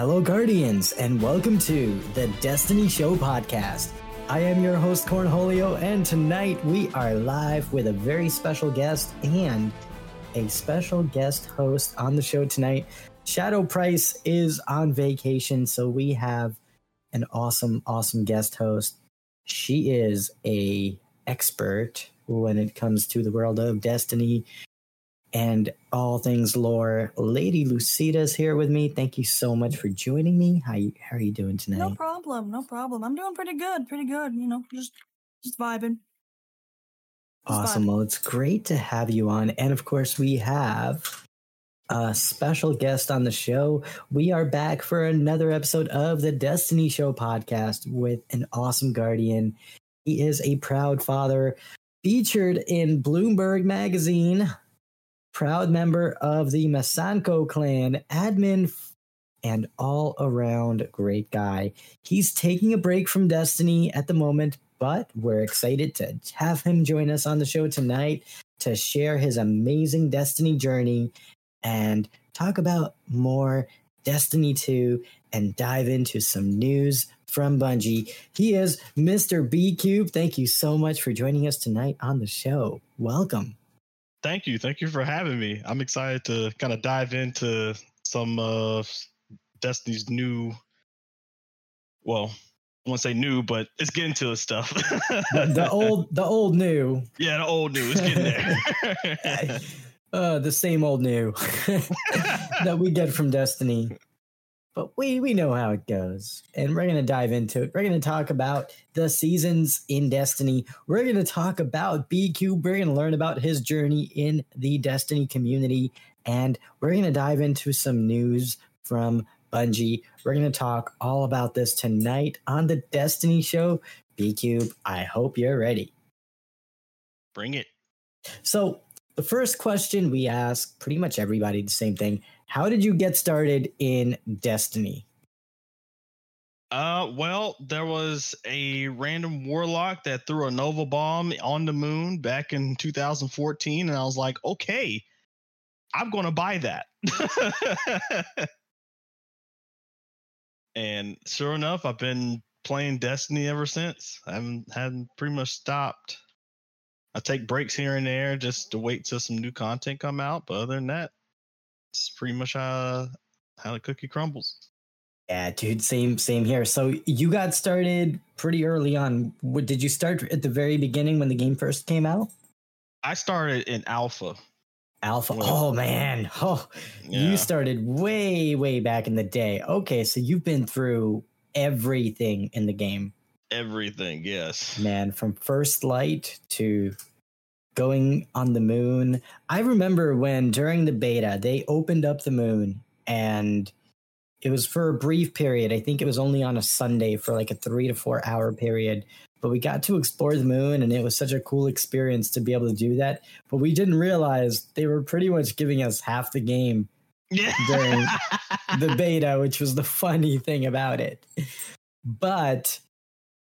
Hello, Guardians, and welcome to the Destiny Show podcast. I am your host, Cornholio, and tonight we are live with a very special guest and a special guest host on the show tonight. Shadow Price is on vacation, so we have an awesome, awesome guest host. She is a expert when it comes to the world of Destiny and all things lore. Lady Lucida's here with me. Thank you so much for joining me. How you, how are you doing tonight? No problem, no problem. I'm doing pretty good, pretty good. You know, just just vibing. Just awesome. vibing. Well, it's great to have you on, and of course, we have a special guest on the show. We are back for another episode of the Destiny Show podcast with an awesome guardian. He is a proud father, featured in Bloomberg Magazine proud member of the Masanko clan, admin, and all around great guy. He's taking a break from Destiny at the moment, but we're excited to have him join us on the show tonight to share his amazing Destiny journey and talk about more Destiny 2 and dive into some news from Bungie. He is Mr. B Cube. Thank you so much for joining us tonight on the show. Welcome. Thank you. Thank you for having me. I'm excited to kind of dive into some of Destiny's new, well, I won't say new, but it's getting to the stuff. The, the old, the old new. yeah, the old new is getting there. uh, the same old new that we get from Destiny. But we we know how it goes, and we're gonna dive into it. We're gonna talk about the seasons in Destiny. We're gonna talk about B Cube. We're gonna learn about his journey in the Destiny community, and we're gonna dive into some news from Bungie. We're gonna talk all about this tonight on the Destiny Show. B Cube, I hope you're ready. Bring it. So, the first question we ask pretty much everybody the same thing. How did you get started in Destiny? Uh, well, there was a random warlock that threw a nova bomb on the moon back in 2014, and I was like, okay, I'm going to buy that. and sure enough, I've been playing Destiny ever since. I haven't hadn't pretty much stopped. I take breaks here and there just to wait till some new content come out, but other than that, it's pretty much how how the cookie crumbles. Yeah, dude, same same here. So you got started pretty early on. What did you start at the very beginning when the game first came out? I started in alpha. Alpha. Oh man. Oh, Yeah. you started way way back in the day. Okay, so you've been through everything in the game. Everything, yes. man from first light to going on the moon i remember when during the beta they opened up the moon and it was for a brief period i think it was only on a sunday for like a three to four hour period but we got to explore the moon and it was such a cool experience to be able to do that but we didn't realize they were pretty much giving us half the game Yeah. during the beta, which was the funny thing about it. But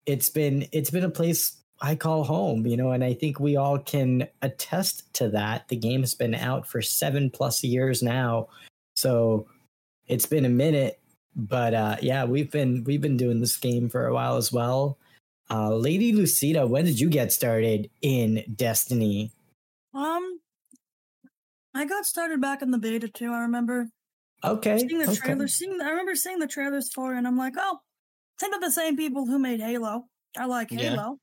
it's been it's been a place I call home, you know, and I think we all can attest to that. The game has been out for seven plus years now. So it's been a minute. But uh yeah, we've been we've been doing this game for a while as well. Uh Lady Lucida, when did you get started in Destiny? Um, I got started back in the beta too. I remember Okay. seeing the okay. trailers. Seeing, I remember seeing the trailers for, it, and I'm like, oh, think of the same people who made Halo. I like. Halo.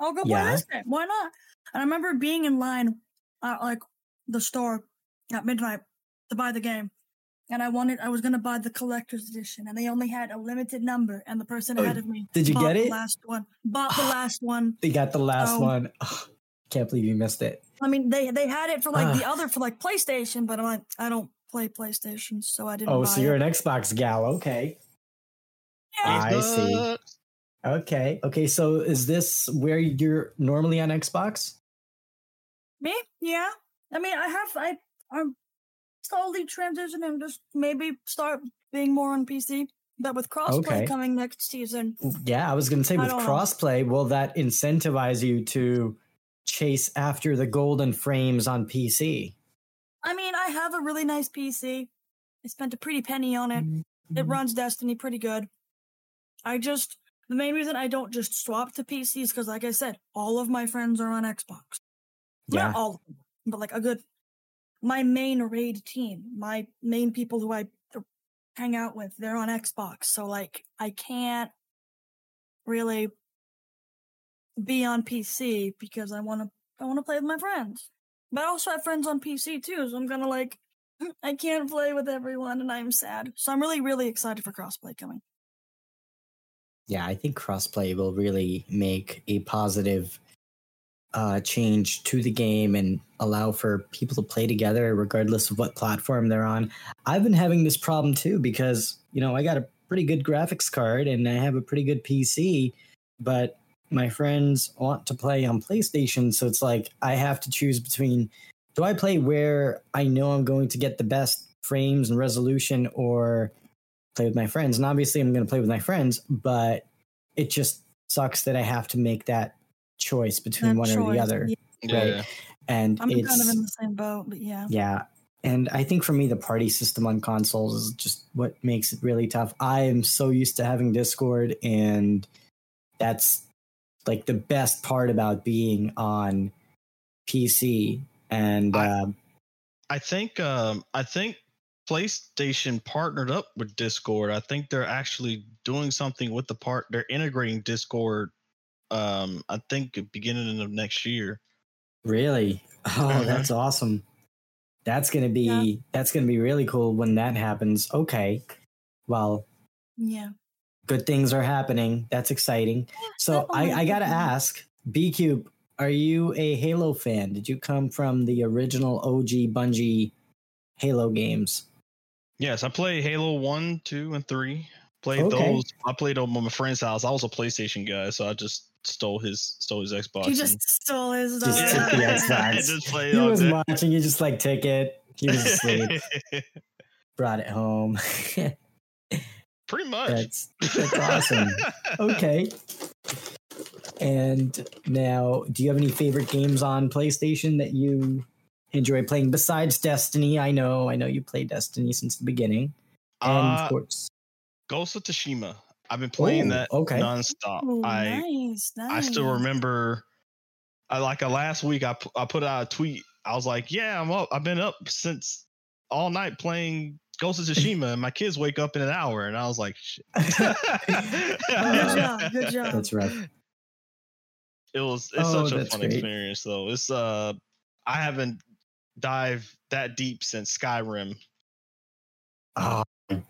I'll go play Yeah. this game. Why not? And I remember being in line at like the store at midnight to buy the game. And I wanted, I was gonna buy the collector's edition, and they only had a limited number. And the person Oh, ahead of me did you bought get the it? last one, bought the last one. They got the last Oh. one. can't believe you missed it. I mean, they they had it for like the other for like PlayStation, but I'm like, I don't play PlayStation, so I didn't. Oh, buy so you're it. an Xbox gal. Okay. Yeah, I see. Okay. Okay. So is this where you're normally on Xbox? Me? Yeah. I mean, I have. I I'm slowly transitioning. Just maybe start being more on PC. But with crossplay Okay. coming next season, Yeah, I was going to say with don't know. crossplay, will that incentivize you to chase after the golden frames on PC? I mean, I have a really nice PC. I spent a pretty penny on it. It Mm-hmm. runs Destiny pretty good. I just the main reason I don't just swap to PC is because, like I said, all of my friends are on Xbox. Yeah. Not all of them, but like a good. My main raid team, my main people who I hang out with, they're on Xbox. So like, I can't really be on PC because I want to. I want to play with my friends, but I also have friends on PC too. So I'm gonna like. I can't play with everyone, and I'm sad. So I'm really, really excited for crossplay coming. Yeah, I think crossplay will really make a positive uh, change to the game and allow for people to play together regardless of what platform they're on. I've been having this problem too because, you know, I got a pretty good graphics card and I have a pretty good PC, but my friends want to play on PlayStation. So it's like I have to choose between do I play where I know I'm going to get the best frames and resolution or play with my friends. And obviously, I'm going to play with my friends, but it just sucks that I have to make that choice between That one or the other. yeah. Right. yeah. And I'm it's kind of in the same boat, but yeah. yeah. And I think for me, the party system on consoles is just what makes it really tough. I am so used to having Discord, and that's like the best part about being on PC. And I- uh, I think um I think PlayStation partnered up with Discord. I think they're actually doing something with the part they're integrating Discord um I think beginning of next year. Really? Oh, Uh-huh. that's awesome. That's gonna be Yeah. that's gonna be really cool when that happens. Okay. Well, Yeah. good things are happening. That's exciting. So I, I gotta ask, B Cube, are you a Halo fan? Did you come from the original OG Bungie Halo games? Yes, I play Halo 1, 2, and 3. Played Okay. those. I played them at my friend's house. I was a PlayStation guy, so I just stole his stole his Xbox. He just stole his Just took the Xbox. just played He was day. watching, you just like took it, he was asleep, brought it home. Pretty much. that's that's awesome. Okay. And now, do you have any favorite games on PlayStation that you enjoy playing besides Destiny? I know, I know you play Destiny since the beginning. And Uh, of course, Ghost of Tsushima. I've been playing Ooh, that okay. nonstop. Oh, I nice, nice. I still remember. I like a last week. I I put out a tweet. I was like, "Yeah, I'm up. I've been up since all night playing Ghost of Tsushima, and my kids wake up in an hour." And I was like, Shit. Good job, good job. that's rough. It was it's Oh, such a fun great. experience though. It's uh, I haven't dived that deep since Skyrim. Oh,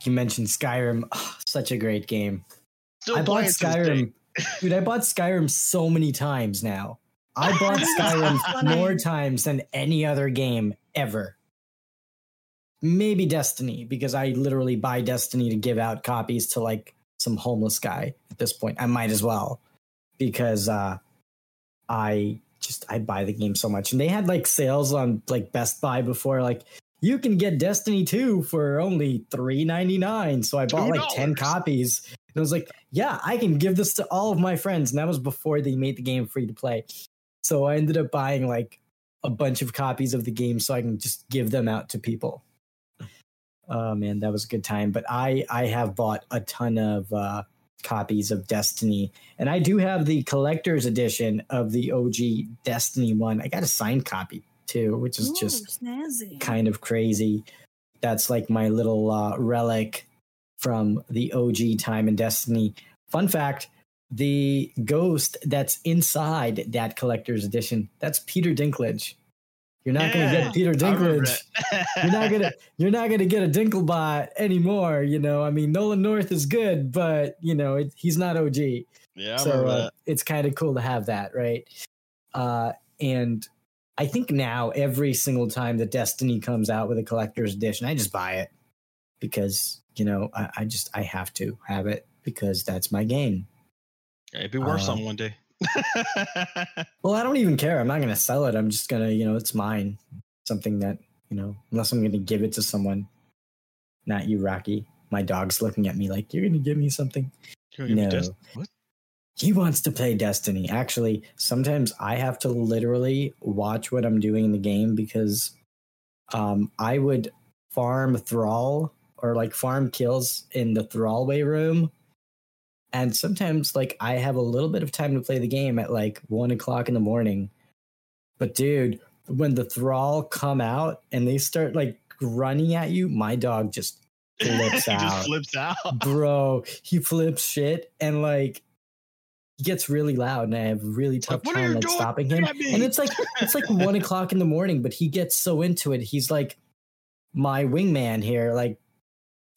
you mentioned Skyrim. Oh, such a great game. Still I bought playing to this day. Skyrim. Dude, I bought Skyrim so many times now. I bought Skyrim more times than any other game ever. Maybe Destiny, because I literally buy Destiny to give out copies to like some homeless guy at this point. I might as well. Because uh I just I buy the game so much. And they had like sales on like Best Buy before, like you can get Destiny 2 for only $3.99. So I bought like 10 copies. And. I was like, yeah, I can give this to all of my friends. And that was before they made the game free to play. So I ended up buying like a bunch of copies of the game so I can just give them out to people. Oh man, that was a good time. But I I have bought a ton of uh, copies of Destiny, and I do have the collector's edition of the OG Destiny one. I got a signed copy too, which is Ooh, just snazzy. kind of crazy. That's like my little uh, relic from the OG time in Destiny. Fun fact the ghost that's inside that collector's edition, that's Peter Dinklage. You're not gonna get Peter Dinklage. You're not gonna you're not gonna get a Dinklebot anymore, you know. I mean Nolan North is good, but you know, it, he's not OG Yeah, I so remember uh, it's kind of cool to have that right uh and i think now every single time that destiny comes out with a collector's edition i just buy it because you know i, I just i have to have it because that's my game Yeah, It'd be worth uh, something one day. well i don't even care i'm not gonna sell it i'm just gonna you know it's mine something that you know unless i'm gonna give it to someone not you rocky my dog's looking at me like you're gonna give me something You're gonna No. what? he wants to play Destiny. Actually, sometimes I have to literally watch what I'm doing in the game because um, I would farm thrall or like farm kills in the thrallway room. And sometimes, like, I have a little bit of time to play the game at like one o'clock in the morning. But, dude, when the thrall come out and they start like running at you, my dog just flips he out just flips out. bro he flips shit and like he gets really loud and i have a really tough like, time like doing? stopping him and it's like it's like one o'clock in the morning but he gets so into it he's like my wingman here like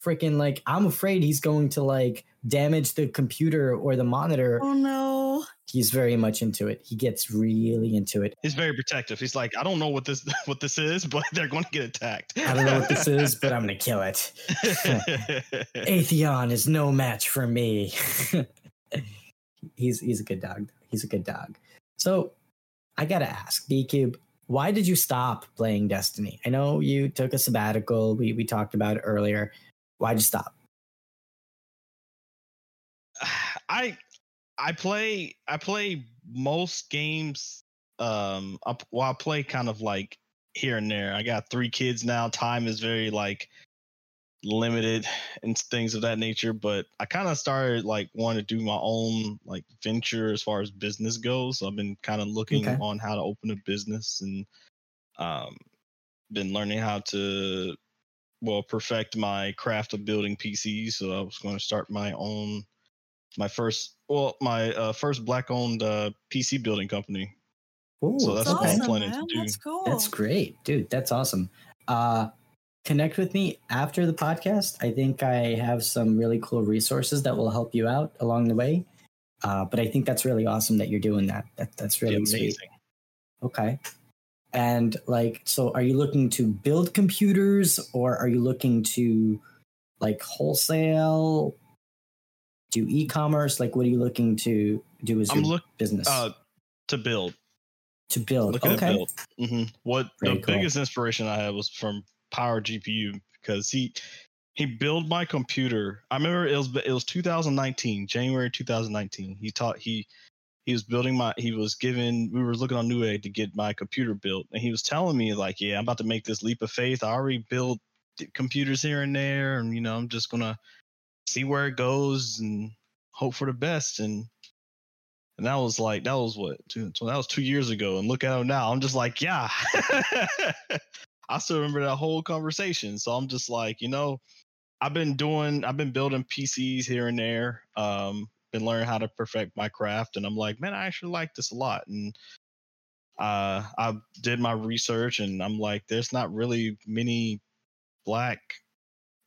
freaking like i'm afraid he's going to like damage the computer or the monitor Oh no. he's very much into it he gets really into it He's very protective. He's like, I don't know what this what this is, but they're going to get attacked. i don't know what this is but i'm gonna kill it Atheon is no match for me. he's he's a good dog. He's a good dog. So I gotta ask, B Cube, why did you stop playing Destiny? I know you took a sabbatical. We we talked about it earlier. Why'd you stop? I I play I play most games. Um, I, well, I play kind of like here and there. I got three kids now. Time is very like limited and things of that nature. But I kind of started like wanting to do my own like venture as far as business goes. So I've been kind of looking Okay. on how to open a business and um, been learning how to well perfect my craft of building PCs. So I was going to start my own my first well my uh, first black owned uh, PC building company. Ooh, So that's That's what I'm awesome, planning to do. That's cool. That's great, dude. That's awesome. Uh, connect with me after the podcast. I think I have some really cool resources that will help you out along the way. Uh, but I think that's really awesome that you're doing that. that that's Be really sweet. amazing. Okay. And like, so are you looking to build computers or are you looking to like wholesale, do e commerce? Like, what are you looking to do as I'm your look business? uh, to build. to build. Looking Okay. build. hmm What Very the cool. biggest inspiration I had was from Power GPU because he he built my computer. I remember it was it was 2019, January 2019. He taught he he was building my he was giving we were looking on Newegg to get my computer built and he was telling me like yeah I'm about to make this leap of faith. I already built computers here and there and you know I'm just gonna see where it goes and hope for the best and and that was like that was what two, so that was two years ago and look at him now i'm just like yeah i still remember that whole conversation so i'm just like you know i've been doing i've been building pcs here and there um been learning how to perfect my craft and i'm like man i actually like this a lot and uh i did my research and i'm like there's not really many black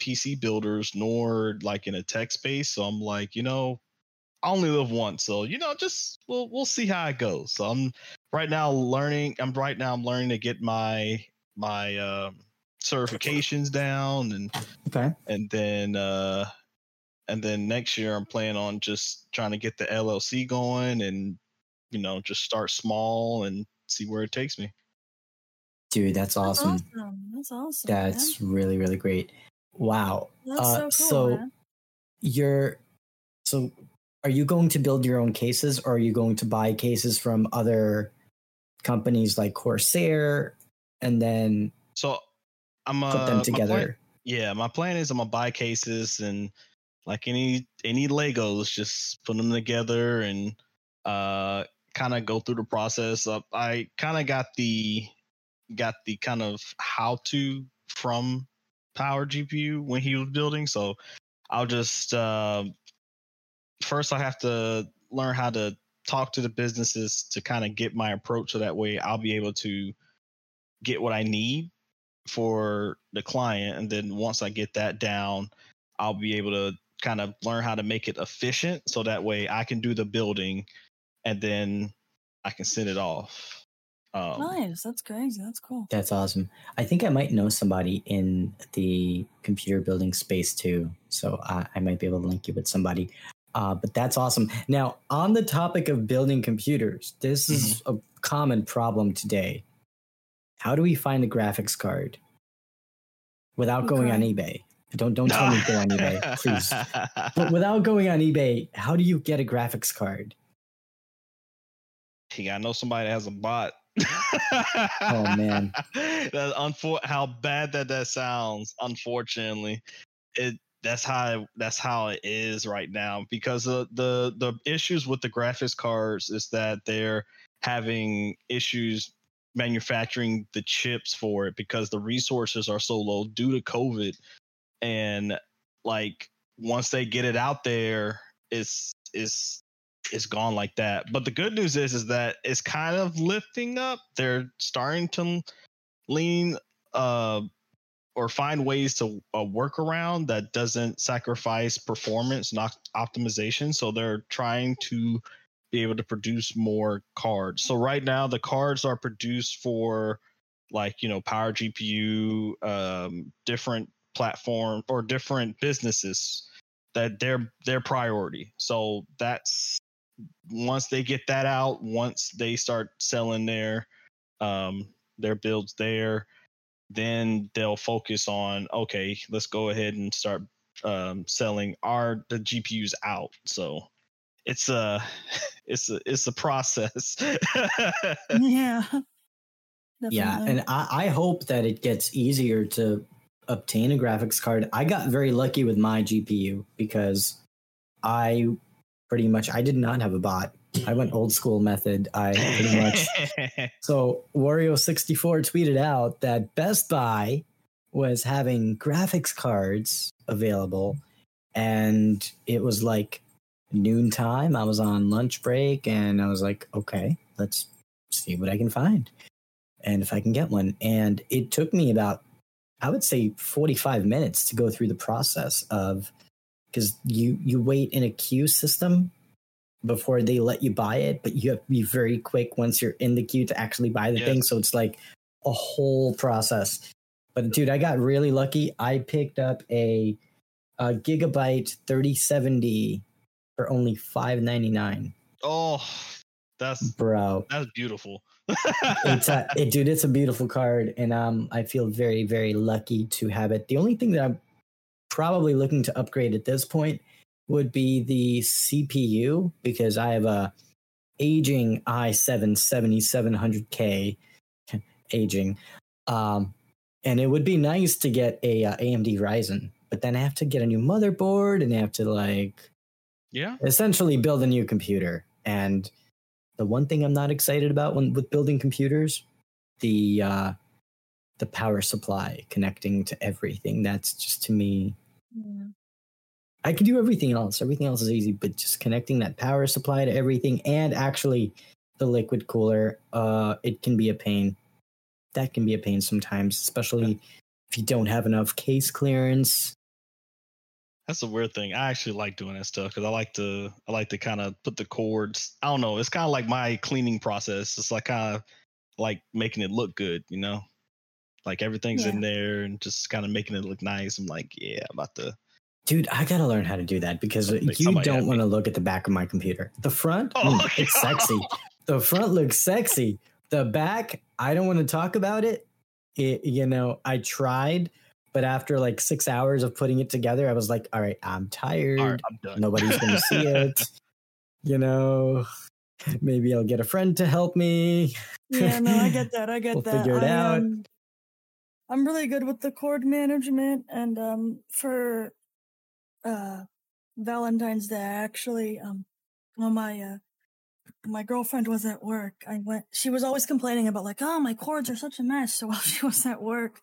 pc builders nor like in a tech space so i'm like you know I only live once, so you know, just we'll we'll see how it goes. So I'm right now learning. I'm right now I'm learning to get my my um, certifications down, and Okay. and then uh, and then next year I'm planning on just trying to get the LLC going, and you know, just start small and see where it takes me. Dude, that's That's awesome. awesome. That's awesome. That's really, really great. Wow. That's uh, so cool. so man. you're So, are you going to build your own cases, or are you going to buy cases from other companies like Corsair, and then So I'm uh, put them my plan- together? yeah, my plan is I'm gonna buy cases and like any any Legos, just put them together and uh kind of go through the process. Of, I kind of got the got the kind of how to from Power GPU when he was building, so I'll just uh, first I have to learn how to talk to the businesses to kind of get my approach so that way I'll be able to get what I need for the client and then once I get that down I'll be able to kind of learn how to make it efficient so that way I can do the building and then I can send it off. Um, Nice. That's crazy. That's cool. That's awesome. I think I might know somebody in the computer building space too, so I, I might be able to link you with somebody. Uh, but that's awesome. Now, on the topic of building computers, this is a common problem today. How do we find a graphics card without going on eBay? Don't don't tell me to go on eBay, please. But without going on eBay, how do you get a graphics card? Hey, I know somebody that has a bot. Oh, man. That unfor- how bad that that sounds. Unfortunately, it that's how that's how it is right now because the the the issues with the graphics cards is that they're having issues manufacturing the chips for it because the resources are so low due to COVID, and like once they get it out there, it's it's it's gone like that. But the good news is is that it's kind of lifting up. They're starting to lean uh or find ways to uh, work around that doesn't sacrifice performance not optimization so they're trying to be able to produce more cards so right now the cards are produced for like you know power gpu um, different platform or different businesses that they're their priority. So that's once they get that out once they start selling their um their builds there then they'll focus on okay let's go ahead and start um selling our the gpus out. So it's a it's a it's a process. Yeah. Yeah, and I, I hope that it gets easier to obtain a graphics card. I got very lucky with my GPU because I pretty much I did not have a bot. I went old school method. I pretty much so Wario64 tweeted out that Best Buy was having graphics cards available and it was like noontime. I was on lunch break and I was like, okay, let's see what I can find and if I can get one. And it took me about, I would say, 45 minutes to go through the process of because you you wait in a queue system before they let you buy it, but you have to be very quick once you're in the queue to actually buy the thing. So it's like a whole process. But dude, I got really lucky. I picked up a, a gigabyte 3070 for only 5.99, oh that's bro. that's beautiful it's a, it, dude, it's a beautiful card, and um, I feel very, very lucky to have it. The only thing that I'm probably looking to upgrade at this point would be the CPU because I have a aging i7 7700K aging, um, and it would be nice to get a uh, AMD Ryzen, but then I have to get a new motherboard and I have to like yeah essentially build a new computer. And the one thing I'm not excited about when with building computers, the uh, the power supply connecting to everything. That's just to me. Yeah. I can do everything else. Everything else is easy, but just connecting that power supply to everything and actually the liquid cooler, uh, it can be a pain. That can be a pain sometimes, especially if you don't have enough case clearance. That's a weird thing. I actually like doing that stuff because I like to I like to kind of put the cords. I don't know. It's kind of like my cleaning process. It's like kind of like making it look good, you know. Like everything's in there and just kind of making it look nice. I'm like, yeah, I'm about to. Dude, I gotta learn how to do that because you don't want to look at the back of my computer. The front, Oh, mm, it's sexy. The front looks sexy. The back, I don't want to talk about it. It, you know, I tried, But after like six hours of putting it together, I was like, all right, I'm tired. All right, I'm done. Nobody's going to see it. You know, maybe I'll get a friend to help me. Yeah, no, I get that. I get We'll that. figure it I, out. um, I'm really good with the cord management, and um, for uh, Valentine's Day, I actually, um, when my uh, my girlfriend was at work, I went. She was always complaining about like, oh, my cords are such a mess. So while she was at work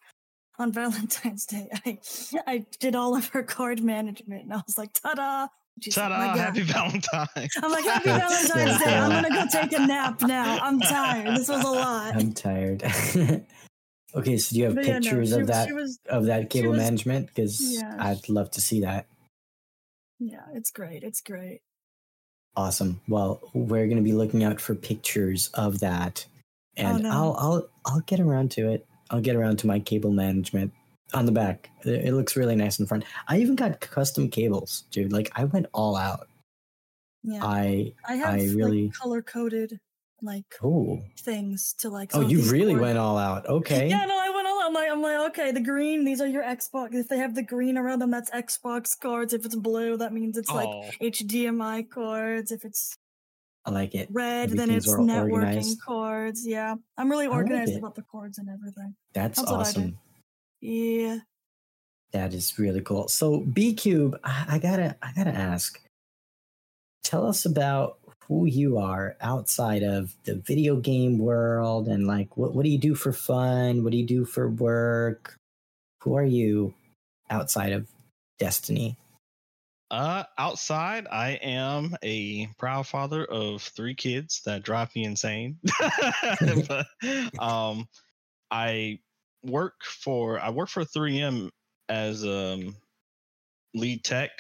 on Valentine's Day, I I did all of her card management, and I was like, ta-da! She's like, Ta-da! "My God." Happy Valentine. I'm like, happy Valentine's Day. I'm gonna go take a nap now. I'm tired. This was a lot. I'm tired. okay, so do you have But yeah, no, pictures she of that was- of that cable was- management? Because Yeah. I'd love to see that. Yeah, it's great. It's great. Awesome. Well, we're going to be looking out for pictures of that, oh, and Oh, no. I'll I'll I'll get around to it. I'll get around to my cable management on the back. It it looks really nice in front. I even got custom cables, dude. Like I went all out. Yeah, I I have I really- like color coded like cool things to like. oh you really cords. went all out. Okay. Yeah, no, I went all. Out. I'm like, I'm like, okay, the green. These are your Xbox. If they have the green around them, that's Xbox cards. If it's blue, that means it's like Oh, HDMI cords. If it's I like it. red, then it's networking organized. cords. Yeah, I'm really organized it. about the cords and everything. That's, That's what I do. awesome. Yeah. That is really cool. So B Cube, I I gotta I gotta ask. Tell us about who you are outside of the video game world and like what what do you do for fun? What do you do for work? Who are you outside of Destiny? Uh, outside, I am a proud father of three kids that drive me insane. but, um, I work for I work for 3M as um lead tech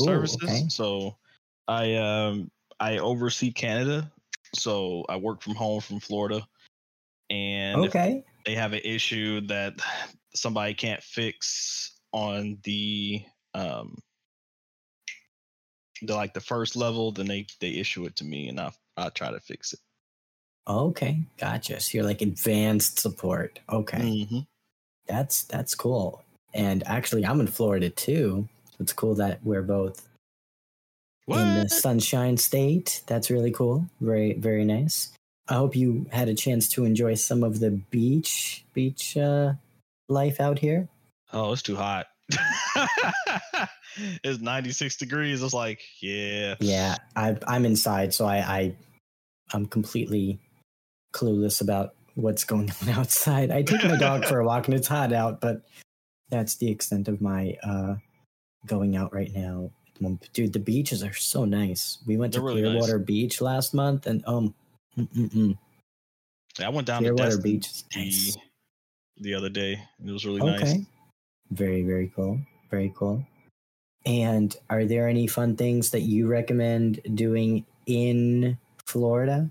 Ooh, services. okay. So I um I oversee Canada. So I work from home from Florida. And Okay. they have an issue that somebody can't fix on the um the like the first level then they they issue it to me and i i try to fix it Okay. Gotcha. So you're like advanced support. Okay. Mhm. That's that's cool. And actually I'm in Florida too. It's cool that we're both in the Sunshine State. That's really cool. Very, very nice. I hope you had a chance to enjoy some of the beach beach uh, life out here. oh it's too hot it's 96 degrees it's like yeah Yeah, I, I'm inside, so I, I I'm completely clueless about what's going on outside. I take my dog for a walk, and it's hot out, but that's the extent of my uh, going out right now. Dude, the beaches are so nice. We went to They're really nice. Clearwater Beach last month, and um, mm-mm-mm. i went down Clearwater to Destin Beach nice. the other day it was really Okay. nice Very, very cool. Very cool. And are there any fun things that you recommend doing in Florida?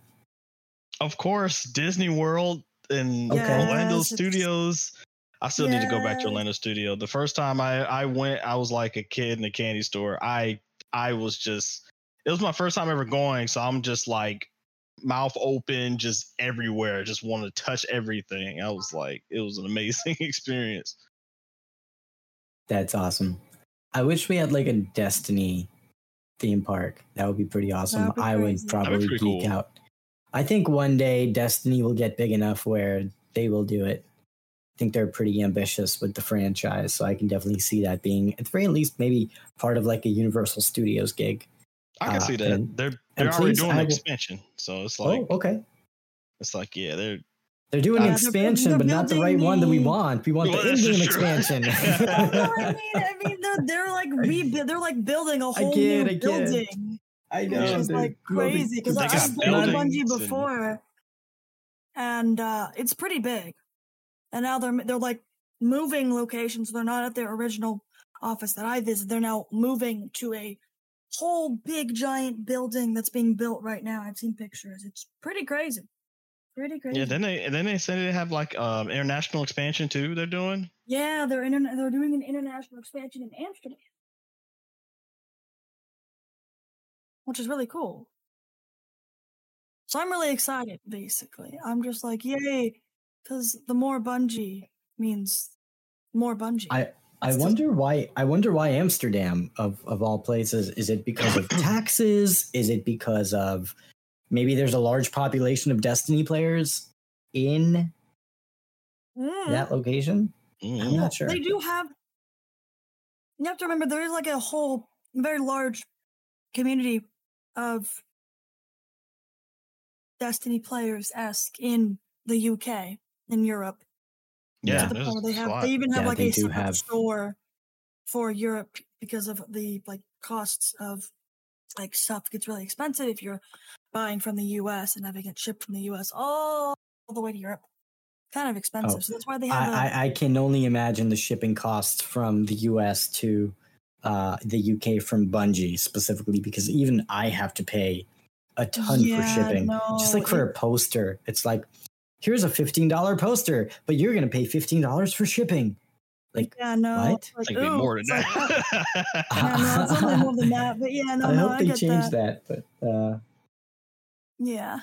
of course disney world and Okay. orlando Yes, studios I still need to go back to Orlando Studio. The first time I I went, I was like a kid in a candy store. I I was just it was my first time ever going, so I'm just like mouth open, just everywhere, just want to touch everything. I was like, it was an amazing experience. That's awesome. I wish we had like a Destiny theme park. That would be pretty awesome. That'd be I would probably geek cool. out. I think one day Destiny will get big enough where they will do it. I think they're pretty ambitious with the franchise, so I can definitely see that being at the very least maybe part of like a Universal Studios gig. I can Uh, see that and- they're they're already please, doing I expansion, so it's like oh, okay. it's like yeah, they're They're doing an Yeah, they're expansion, they're but not the right building one that we want. We want Well, the in-game true. expansion. no, I mean, I mean, they're they're like rebuild. They're like building a whole get, new I get. building, I which know. is like crazy because They I've got been on buildings Bungie before, and uh, it's pretty big. And now they're they're like moving locations. They're not at their original office that I visit. They're now moving to a whole big giant building that's being built right now. I've seen pictures. It's pretty crazy. Pretty crazy. yeah. Then they and then they said they have like um international expansion too. They're doing. Yeah, they're interna- they're doing an international expansion in Amsterdam, which is really cool. So I'm really excited. Basically, I'm just like, yay, because the more Bungie means more Bungie. I I It's just- wonder why. I wonder why Amsterdam of of all places. Is it because of taxes? Is it because of maybe there's a large population of Destiny players in Mm. that location? I'm Mm. not sure. They do have. You have to remember there is like a whole very large community of Destiny players esque in the UK in Europe. Yeah, To to the point they have they even have Yeah, like a separate have- store for Europe because of the like costs of like stuff gets really expensive if you're buying from the US and having it shipped from the US all, all the way to Europe. Kind of expensive. Oh, so that's why they have a, I, I, I can only imagine the shipping costs from the US to uh, the UK from Bungie specifically because even I have to pay a ton for Yeah, shipping. Just like for it- a poster, it's like here's a fifteen dollar poster, but you're gonna pay fifteen dollars for shipping. Like yeah, no. what? Like, I think it'd be ooh, more than it's like, oh, that. yeah, no, it's only more than that. But yeah, no, I no, hope I they get change that. that, but uh, Yeah.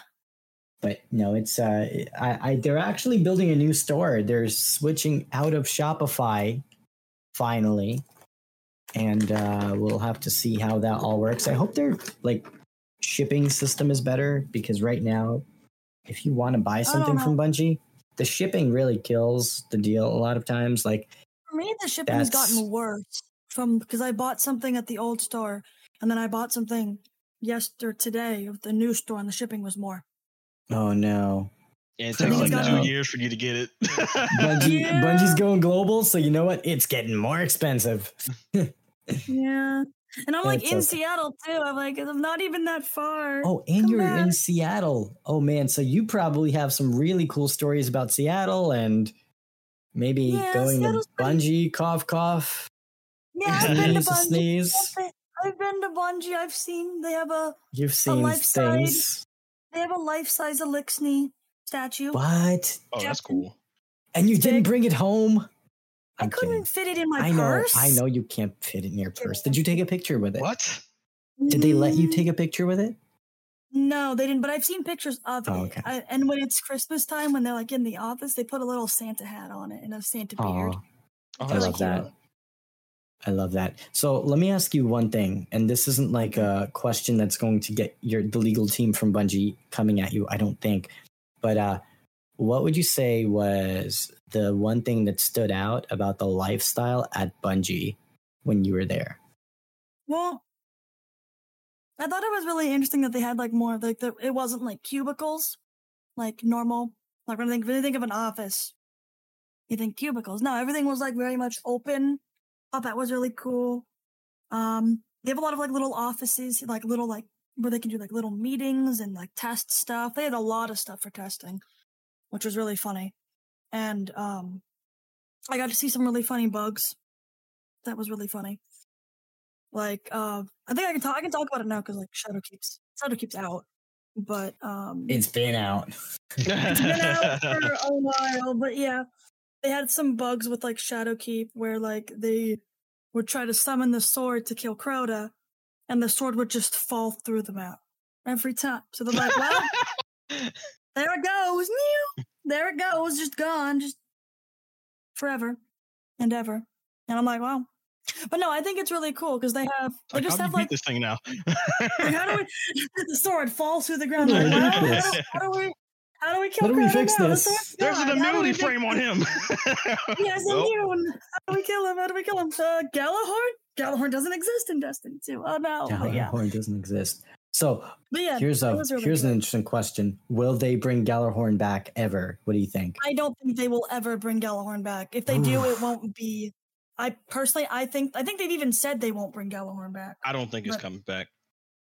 but no, it's uh, I, I they're actually building a new store. They're switching out of Shopify finally, and uh, we'll have to see how that all works. I hope their like shipping system is better because right now, if you want to buy something from Bungie, the shipping really kills the deal a lot of times. Like For me, the shipping has gotten worse from because I bought something at the old store and then I bought something yesterday today at the new store and the shipping was more. oh no, Yeah, it I takes like two gotten- years for you to get it. Bungie Yeah. Bungie's going global, so you know what? It's getting more expensive. Yeah. And I'm like That's in okay. Seattle too. I'm like, I'm not even that far. Oh, and Come you're in. Seattle. Oh man, so you probably have some really cool stories about Seattle and maybe Yeah, going Seattle's to pretty- cough, cough, yeah, I've been to sneeze, Bungie. sneeze. I've been, to Bungie. I've seen they have a You've seen life things. they have a life size Eliksni statue. What? oh, that's cool. And you didn't bring it home? I I'm couldn't kidding. fit it in my I know, purse. I know you can't fit it in your purse. Did you take a picture with it? What? Did they let you Mm, take a picture with it? No, they didn't. But I've seen pictures of Oh, it. okay. I, and when it's Christmas time, when they're like in the office, they put a little Santa hat on it and a Santa beard. Oh, I that's love cool. that. I love that. So let me ask you one thing, and this isn't like a question that's going to get your the legal team from Bungie coming at you. I don't think, but uh, what would you say was the one thing that stood out about the lifestyle at Bungie when you were there? Well, I thought it was really interesting that they had like more like the, it wasn't like cubicles, like normal. Like when I think when you think of an office, you think cubicles. No, everything was like very much open. Thought that was really cool. Um, they have a lot of like little offices, like little like where they can do like little meetings and like test stuff. They had a lot of stuff for testing, which was really funny. And um, I got to see some really funny bugs. That was really funny. Like, uh, I think I can talk. I can talk about it now because like Shadowkeep's Shadow keeps out, but um, It's been out. it's been out for a while. But yeah, they had some bugs with like Shadowkeep where like they would try to summon the sword to kill Crota, and the sword would just fall through the map every time. So they're like, "Well, there it goes, Meow. there it goes, just gone, just forever and ever." And I'm like, "Wow." But no, I think it's really cool because they have they like, just how do have beat like this thing now? like, how do we the sword falls through the ground? Like, we well, how, do, how do we how do we kill How do we Crota fix now? This? There's an gone. How do we immunity frame on him. he has Well, immune. How do we kill him? How do we kill him? Uh, Gjallarhorn? Gjallarhorn doesn't exist in Destiny 2. Oh no. But yeah. Gjallarhorn doesn't exist. So yeah, here's a really here's an interesting question: Will they bring Gjallarhorn back ever? What do you think? I don't think they will ever bring Gjallarhorn back. If they do, it won't be. I personally, I think, I think they've even said they won't bring Gjallarhorn back. I don't think it's coming back.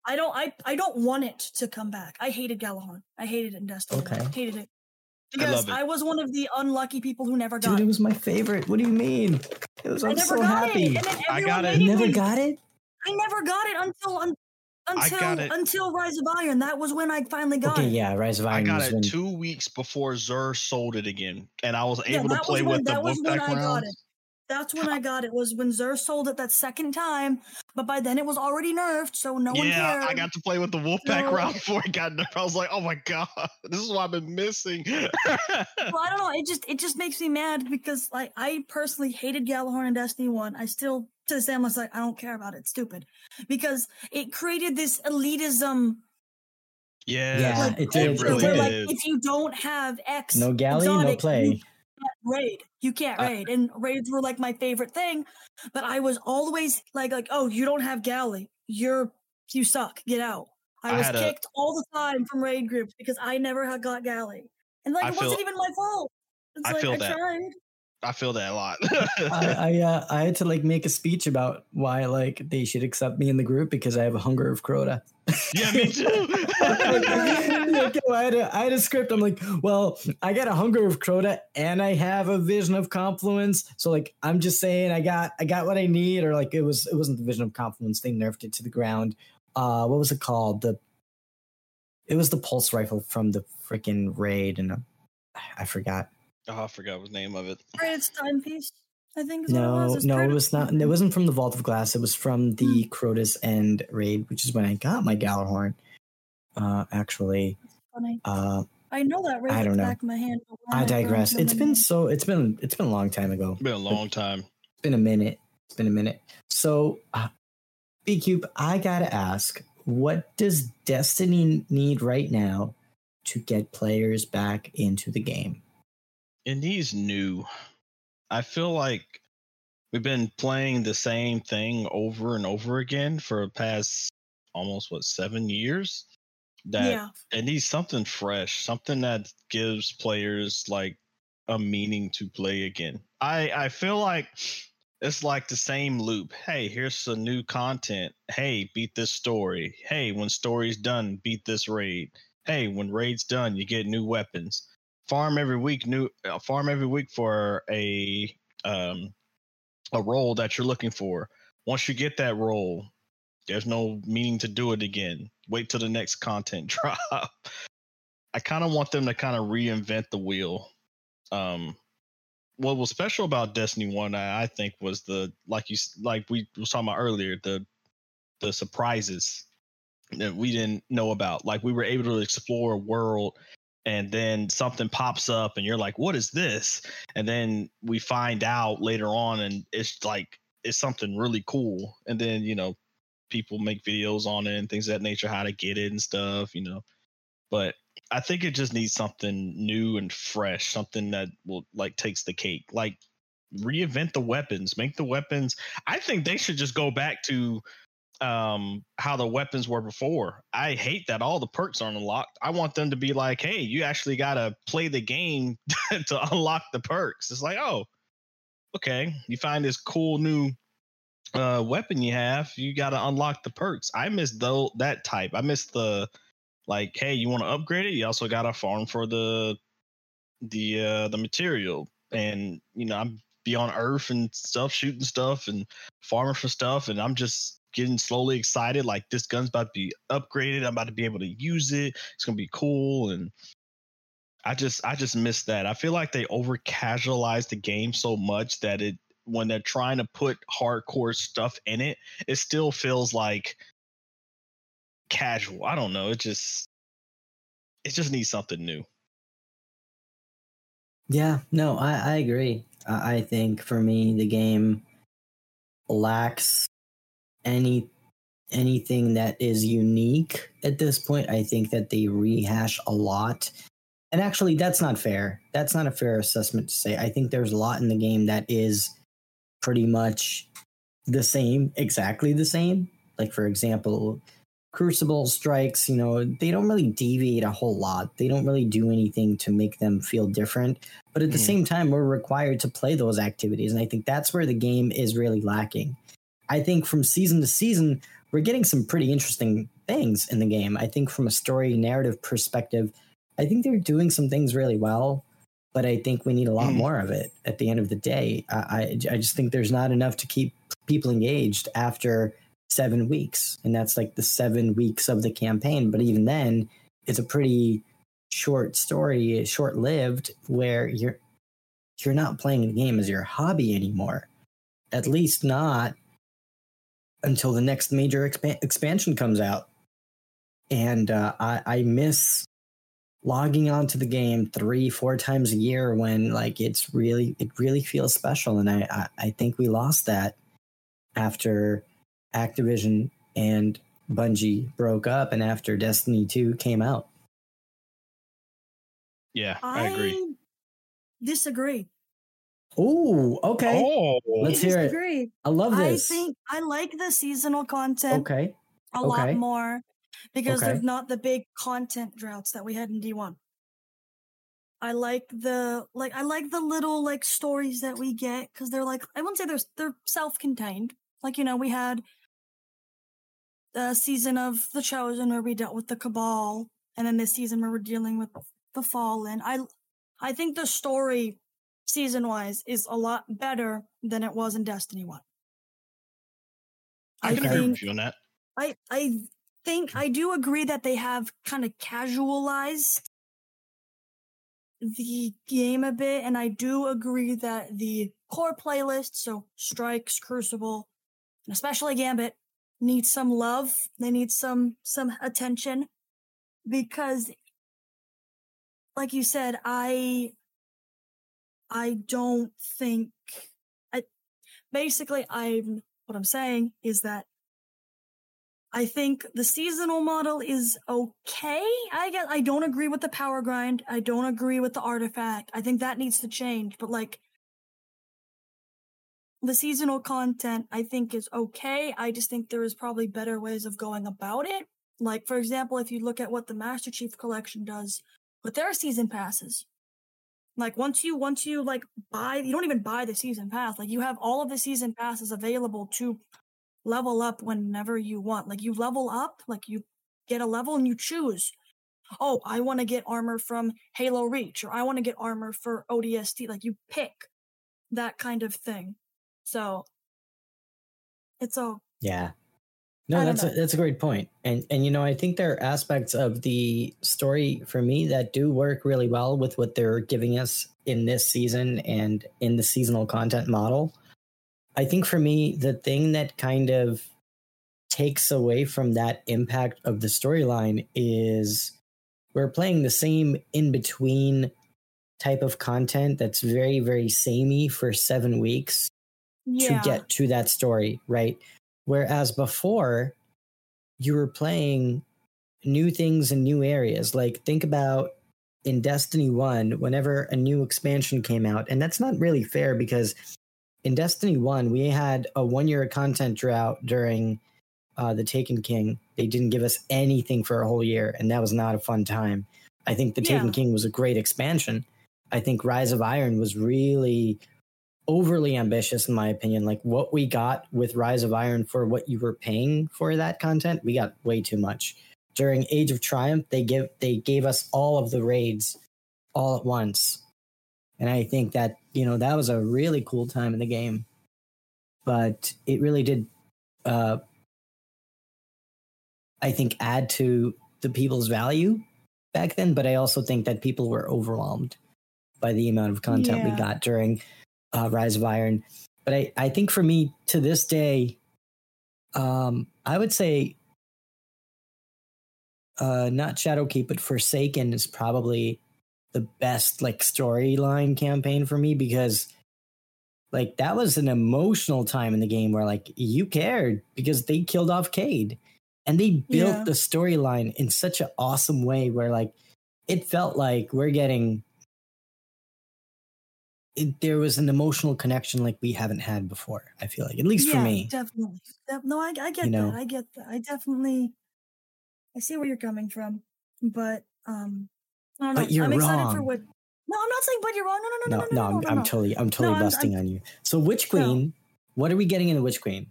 I don't, I, I don't want it to come back. I hated Gjallarhorn. I hated it in Destiny. Okay. hated it I because love it. I, was one of the unlucky people who never got Dude, it it. was my favorite. What do you mean? It was. I I'm never so got happy. it. I got it. You never when- got it. I never got it until un, until until Rise of Iron. That was when I finally got Okay, it. yeah, Rise of Iron. I Iron. got it when- two weeks before Xur sold it again, and I was Yeah, able to play when- with the that was when Wolfpack I got it. That's when I got it. Was when Xur sold it that second time, but by then it was already nerfed, so no one yeah, cared. I got to play with the Wolfpack No. round before it got nerfed. I was like, oh my god, this is what I've been missing. well, I don't know. It just it just makes me mad because like I personally hated Gjallarhorn in Destiny One. I still to this day I'm just like I don't care about it. It's stupid because it created this elitism. yes, Yeah, like, it did, it it really where, did. like if you don't have X, No galley, no play. You can't raid. You can't raid, and raids were like my favorite thing. But I was always like, like, oh, you don't have galley. You're you suck. Get out. I I was had a- kicked all the time from raid groups because I never had got galley, and like I it wasn't even my fault. It's I like feel I that. tried. I feel that a lot. I I, uh, I had to like make a speech about why like they should accept me in the group because I have a hunger of Crota. yeah, me too. Like, I, had a, I had a script. I'm like, well, I got a hunger of Crota and I have a vision of confluence. So like, I'm just saying, I got I got what I need. Or like, it was it wasn't the vision of confluence. They nerfed it to the ground. Uh, what was it called? The it was the pulse rifle from the freaking raid, and uh, I forgot. Oh, I forgot the name of it. Raid's timepiece. I think is what it No, was. No, it Kratos was not. It wasn't from the Vault of Glass. It was from the Crota's End raid, which is when I got my Gjallarhorn. Uh, actually, funny. uh, I know that raid I don't know. back of my hand. but I digress. It's been so. It's been. It's been a long time ago. It's been a long time. It's been a minute. It's been a minute. So, uh, B Cube, I gotta ask, what does Destiny need right now to get players back into the game? It needs new. I feel like we've been playing the same thing over and over again for the past almost what seven years. That yeah. it needs something fresh, something that gives players like a meaning to play again. I I feel like it's like the same loop. Hey, here's some new content. Hey, beat this story. Hey, when story's done, beat this raid. Hey, when raid's done, you get new weapons. Farm every week, new uh, farm every week for a um a roll that you're looking for. Once you get that roll, there's no meaning to do it again. Wait till the next content drop. I kind of want them to kind of reinvent the wheel. Um, what was special about Destiny One, I, I think, was the like you like we was talking about earlier the the surprises that we didn't know about. Like we were able to explore a world, and then something pops up, and you're like, "What is this?" And then we find out later on, and it's like it's something really cool. And then you know people make videos on it and things of that nature, how to get it and stuff, you know. But I think it just needs something new and fresh, something that will like takes the cake. Like reinvent the weapons, make the weapons. I think they should just go back to um how the weapons were before. I hate that all the perks aren't unlocked. I want them to be like, hey, you actually gotta play the game to unlock the perks. It's like, oh, okay, you find this cool new uh weapon you have, you gotta unlock the perks. I miss though that type. I miss the like, hey, you want to upgrade it? You also gotta farm for the the uh the material. And you know, I'm be on Earth and stuff, shooting stuff and farming for stuff, and I'm just getting slowly excited. Like this gun's about to be upgraded. I'm about to be able to use it. It's gonna be cool. And I just I just miss that. I feel like they over casualize the game so much that it when they're trying to put hardcore stuff in it, it still feels like casual. I don't know. It just it just needs something new. Yeah, no, I, I agree. I, I think for me, the game lacks any anything that is unique at this point. I think that they rehash a lot. And actually, that's not fair. That's not a fair assessment to say. I think there's a lot in the game that is pretty much the same, exactly the same. Like, for example, Crucible strikes, you know, they don't really deviate a whole lot. They don't really do anything to make them feel different. But at the Mhm. same time, we're required to play those activities. And I think that's where the game is really lacking. I think from season to season, we're getting some pretty interesting things in the game. I think from a story narrative perspective, I think they're doing some things really well, but I think we need a lot Mhm. more of it at the end of the day. I, I, I just think there's not enough to keep people engaged after seven weeks. And that's like the seven weeks of the campaign. But even then, it's a pretty short story, short lived, where you're you're not playing the game as your hobby anymore. at least not until the next major expa- expansion comes out. And uh, I, I miss logging onto the game three, four times a year when like it's really, it really feels special. And I, I, I think we lost that after Activision and Bungie broke up and after Destiny 2 came out. Yeah, I, agree. disagree. Oh, okay. Oh, Let's I hear it. disagree. I love this. I think I like the seasonal content okay. a okay. lot more because Okay. there's not the big content droughts that we had in D1. I like the like I like the little like stories that we get because they're like I wouldn't say they're they're self-contained. Like you know we had the season of the Chosen where we dealt with the Cabal, and then this season where we're dealing with the Fallen. I I think the story season wise is a lot better than it was in Destiny One. I can Okay. agree with you on that. I I think I do agree that they have kind of casualized the game a bit, and I do agree that the core playlist, so Strikes, Crucible, and especially Gambit, need some love. They need some some attention because, like you said, I I don't think I basically I'm what I'm saying is that I think the seasonal model is okay. I get I don't agree with the power grind. I don't agree with the artifact. I think that needs to change. But like the seasonal content I think is okay. I just think there is probably better ways of going about it. Like for example, if you look at what the Master Chief collection does with their season passes. Like once you once you like buy you don't even buy the season pass. Like you have all of the season passes available to level up whenever you want. Like you level up, like you get a level and you choose. Oh, I want to get armor from Halo Reach or I want to get armor for ODST. Like you pick that kind of thing. So it's all Yeah. No, that's a, that's a great. And and you know, I think there are aspects of the story for me that do work really well with what they're giving us in this season and in the seasonal content model. I think for me, the thing that kind of takes away from that impact of the storyline is we're playing the same in between type of content that's very, very samey for seven weeks yeah. to get to that story, right? Whereas before, you were playing new things in new areas. Like, think about in Destiny 1, whenever a new expansion came out, and that's not really fair because in Destiny 1, we had a one year content drought during uh, the Taken King. They didn't give us anything for a whole year, and that was not a fun time. I think the Taken King was a great expansion. I think Rise of Iron was really overly ambitious in my opinion. Like what we got with rise of iron for what you were paying for that content we got way too much. During age of triumph they give they gave us all of the raids all at once. And i think that you know that was a really cool time in the game. But it really did uh i think add to the people's value back then. But i also think that people were overwhelmed by the amount of content we got during uh, Rise of Iron. But I, I think for me to this day, um, I would say uh, not Shadowkeep, but Forsaken is probably the best like storyline campaign for me because like that was an emotional time in the game where like you cared because they killed off Cade and they built Yeah. the storyline in such an awesome way where like it felt like we're getting it, there was an emotional connection like we haven't had before. I feel like, at least yeah, for me. Definitely. Def- no, I, I get You know? that. I get that. I definitely I see where you're coming from. But um I don't know. But you're I'm excited for wrong. what No, I'm not saying but you're wrong. No, no, No, no, no, no, I'm, no, no, I'm totally, I'm totally I'm- busting I'm- on you. So, Witch No. Queen, what are we getting in the Witch Queen?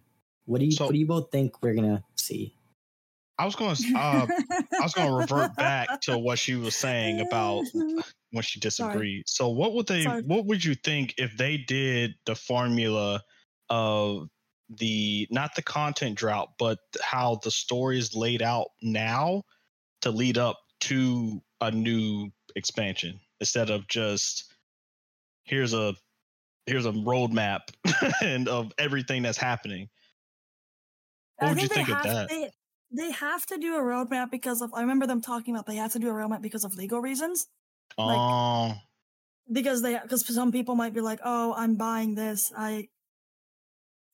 What do you, So- what do you both think we're gonna see? I was going to uh, I was going to revert back to what she was saying about when she disagreed. So what would they Sorry. what would you think if they did the formula of the not the content drought but how the story is laid out now to lead up to a new expansion instead of just here's a here's a roadmap and of everything that's happening. What I would you think think of that? they they have to do a roadmap because of I remember them talking about they have to do a roadmap because of legal reasons. like- Oh, Because they because some people might be like, oh, I'm buying this. I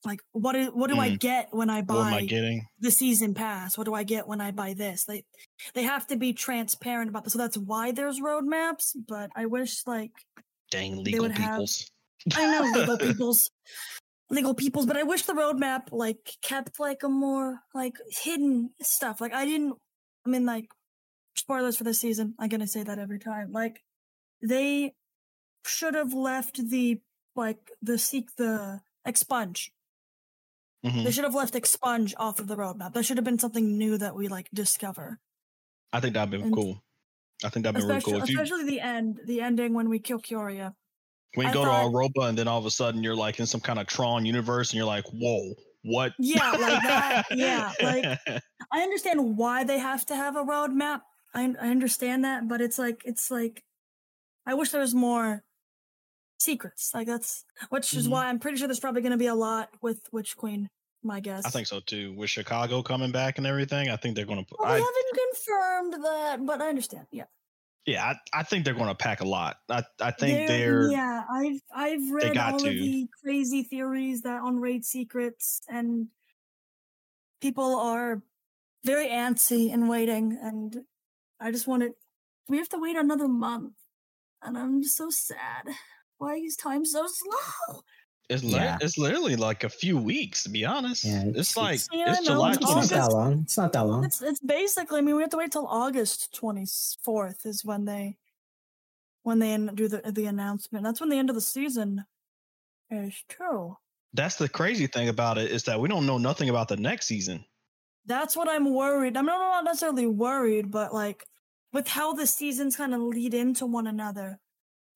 like what do what do I Mm. get when I buy what am I getting? the season pass? What do I get when I buy this? They they have to be transparent about this. So that's why there's roadmaps. But I wish like Dang legal would have- peoples. I know legal people's legal people's, but I wish the roadmap like kept like a more like hidden stuff. Like I didn't I mean like spoilers for this season. I'm gonna say that every time. Like they should have left the like the seek the expunge. Mhm. They should have left expunge off of the roadmap. That should have been something new that we like discover. I think that'd been and- cool. I think that'd be really cool. If you especially the end, the ending when we kill Quria. When you I go thought- to Aroba and then all of a sudden you're like in some kind of Tron universe and you're like, whoa, what? Yeah, like that. Yeah, like I understand why they have to have a roadmap. I I understand that, but it's like it's like I wish there was more secrets. Like that's which is Mhm. why I'm pretty sure there's probably going to be a lot with Witch Queen. My guess. I think so too. With Chicago coming back and everything, I think they're going to. Well, we I, haven't confirmed that, but I understand. Yeah, yeah, I, I think they're going to pack a lot. I, I think There- they're. Yeah, I've I've read all to. of the crazy theories that on raid secrets, and people are very antsy and waiting. And I just wanted. We have to wait another month, and I'm just so sad. Why is time so slow? It's, li- Yeah. it's literally like a few weeks, to be honest. Yeah, it's, it's- like it's- Yeah, it's know, July it's It's not that long. It's not that long. It's it's basically. I mean, we have to wait till August twenty fourth is when they when they do the the announcement. That's when the end of the season is true. That's the crazy thing about it is that we don't know nothing about the next season. That's what I'm worried. I'm not, I'm not necessarily worried, but like with how the seasons kind of lead into one another,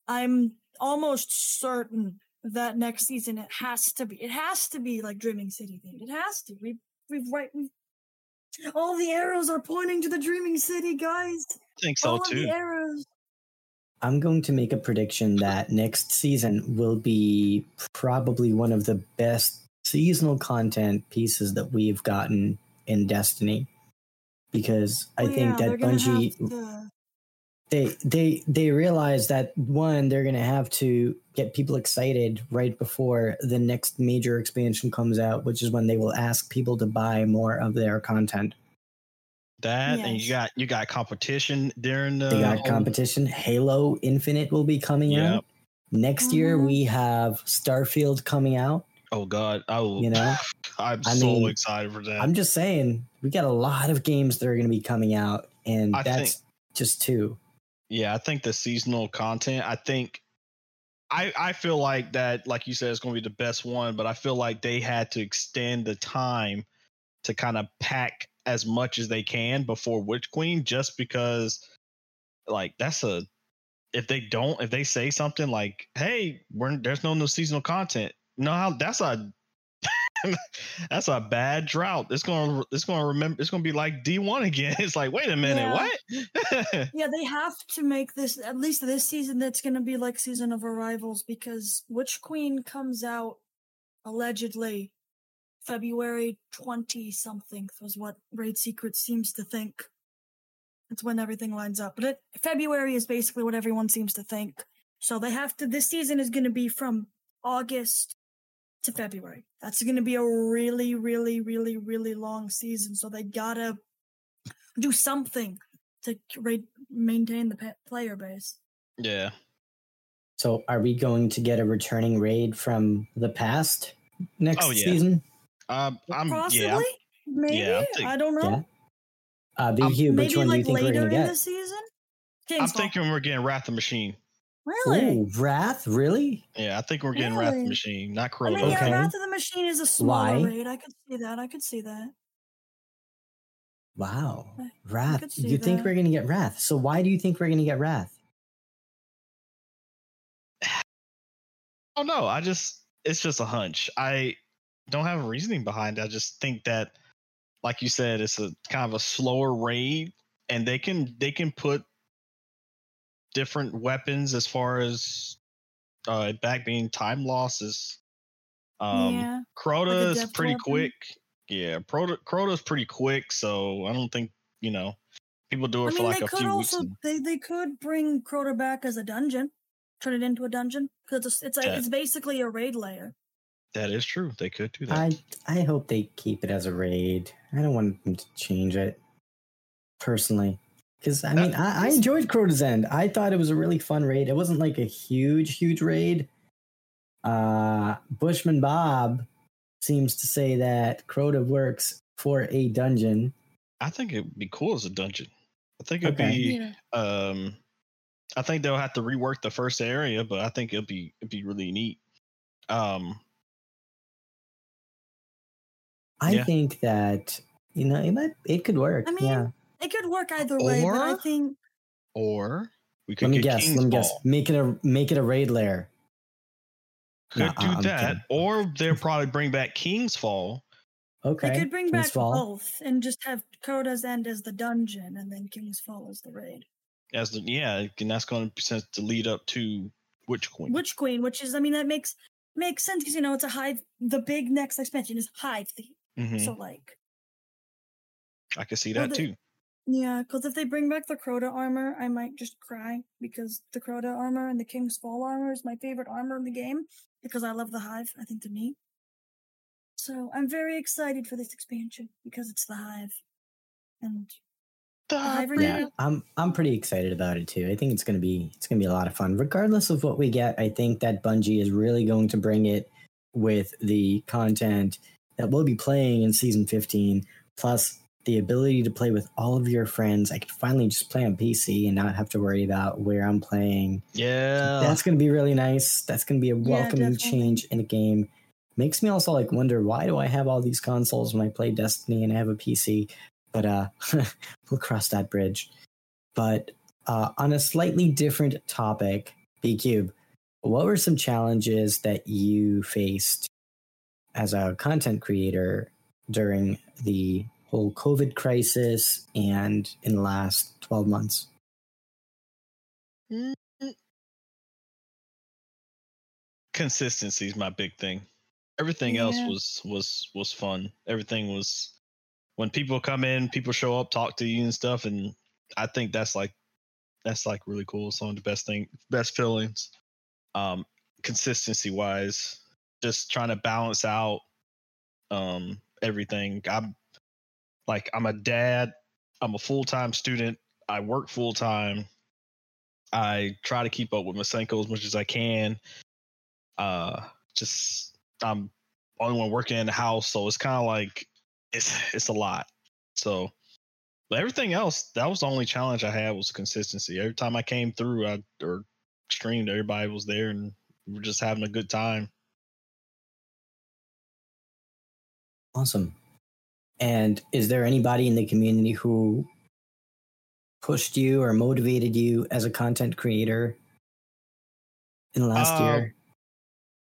I'm almost certain that next season it has to be. It has to be like Dreaming City themed. It has to. We we've right. We've, all the arrows are pointing to the Dreaming City, guys. I think so all too. the arrows. I'm going to make a prediction that next season will be probably one of the best seasonal content pieces that we've gotten in Destiny. Because I oh, think yeah, that gonna Bungie to- they they they realize that one they're going to have to get people excited right before the next major expansion comes out which is when they will ask people to buy more of their content That and you got you got competition during the they got competition halo infinite will be coming Yep. out next year Mhm. we have starfield coming out Oh god. Oh you know I'm I so mean, excited for that. i'm just saying we got a lot of games that are going to be coming out and I that's think- just two Yeah, I think the seasonal content, I think I I feel like that, like you said, it's gonna be the best one, but I feel like they had to extend the time to kind of pack as much as they can before Witch Queen, just because like that's a if they don't if they say something like, Hey, we're there's no new seasonal content, no how that's a that's a bad drought. It's gonna it's gonna remember it's gonna be like D one again. It's like, wait a minute, Yeah. what? Yeah, they have to make this at least this season. That's going to be like season of arrivals because Witch Queen comes out allegedly February twenty something was what Raid Secret seems to think. It's when everything lines up, but it, February is basically what everyone seems to think. So they have to. This season is going to be from August to February. That's going to be a really, really, really, really long season. So they gotta do something to ra- maintain the pa- player base. yeah. so are we going to get a returning raid from the past next Oh, yeah. season Um, I'm Possibly, yeah. I'm- maybe. yeah, I'm think- I don't know. Yeah. Uh, Um, B Cube, which maybe one do you like think we're going to in get? the season. I'm King's Fall. thinking we're getting Wrath of Machine. Really. Ooh, Wrath, really? Yeah, I think we're getting Wrath of Really? Machine, not I Crota. mean, Okay. yeah, Wrath of the Machine is a smaller Why? raid. I could see that. I could see that. Wow. I- I Wrath. could see You think that. we're going to get Wrath. So why do you think we're going to get Wrath? Oh no, I just it's just a hunch. I don't have a reasoning behind it. I just think that, like you said, it's a kind of a slower raid, and they can they can put different weapons as far as uh, back being time losses. Um, yeah. Crota is death pretty weapon? quick. Yeah, Crota Crota's pretty quick, so I don't think you know people do it I for mean, like they a could few also weeks. and- they they could bring Crota back as a dungeon, turn it into a dungeon because it's it's, a, That- it's basically a raid layer. that is true. They could do that. I I hope they keep it as a raid. I don't want them to change it personally. Because I mean, I, I enjoyed Crota's End. I thought it was a really fun raid. It wasn't like a huge, huge raid. Uh, Bushman Bob seems to say that Crota works for a dungeon. I think it'd be cool as a dungeon. I think it'd Okay. be Yeah. um I think they'll have to rework the first area, but I think it'll be it'd be really neat. Um I Yeah. think that you know it might it could work. I mean, yeah. It could work either way, but I think or we could Let me get guess. King's Let me guess. Make it a make it a raid lair. Could Nah, do I'm that. kidding. Or they'll probably bring back King's Fall. Okay. they could bring King's back Fall. both and just have Crota's End as the dungeon and then King's Fall as the raid. As the yeah, and that's gonna be sent to lead up to Witch Queen. Witch Queen, which is I mean that makes makes sense because you know it's a hive. The big next expansion is hive theme, Mhm. so like I can see well, that the- too. Yeah, because if they bring back the Crota armor, I might just cry because the Crota armor and the King's Fall armor is my favorite armor in the game because I love the hive. I think they're neat. So I'm very excited for this expansion because it's the hive, and The hive Yeah, I'm I'm pretty excited about it too. I think it's gonna be it's gonna be a lot of fun. Regardless of what we get, I think that Bungie is really going to bring it with the content that we'll be playing in season 15, plus the ability to play with all of your friends. I can finally just play on PC and not have to worry about where I'm playing. Yeah. That's gonna be really nice. That's gonna be a welcoming definitely. change in a game. Makes me also like wonder why do I have all these consoles when I play Destiny and I have a PC? But uh we'll cross that bridge. But uh on a slightly different topic, B Cube, what were some challenges that you faced as a content creator during the whole COVID crisis and in the last 12 months? Consistency is my big thing. Everything else was was was fun. Everything was when people come in, people show up, talk to you and stuff, and I think that's like that's like really cool. Some of the best thing, best feelings. Um, consistency wise, just trying to balance out um everything. I'm like I'm a dad. I'm a full time student. I work full time. I try to keep up with Masenko as much as I can. Uh, just I'm only one working in the house, so it's kind of like it's it's a lot. So, but everything else, that was the only challenge I had was consistency. Every time I came through, I or streamed, everybody was there, and we are just having a good time. Awesome. And is there anybody in the community who pushed you or motivated you as a content creator in the last Uh, year?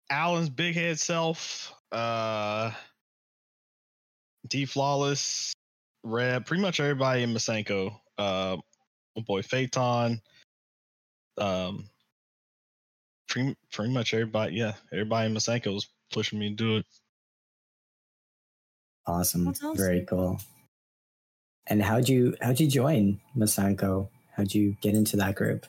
Alan's big head self, uh, D Flawless, Red, pretty much everybody in Masenko. Uh, my boy Phaeton, um, pretty, pretty much everybody, yeah, everybody in Masenko was pushing me to do it. Awesome. That's awesome. Very cool. And how'd you how'd you join Masenko? How'd you get into that group?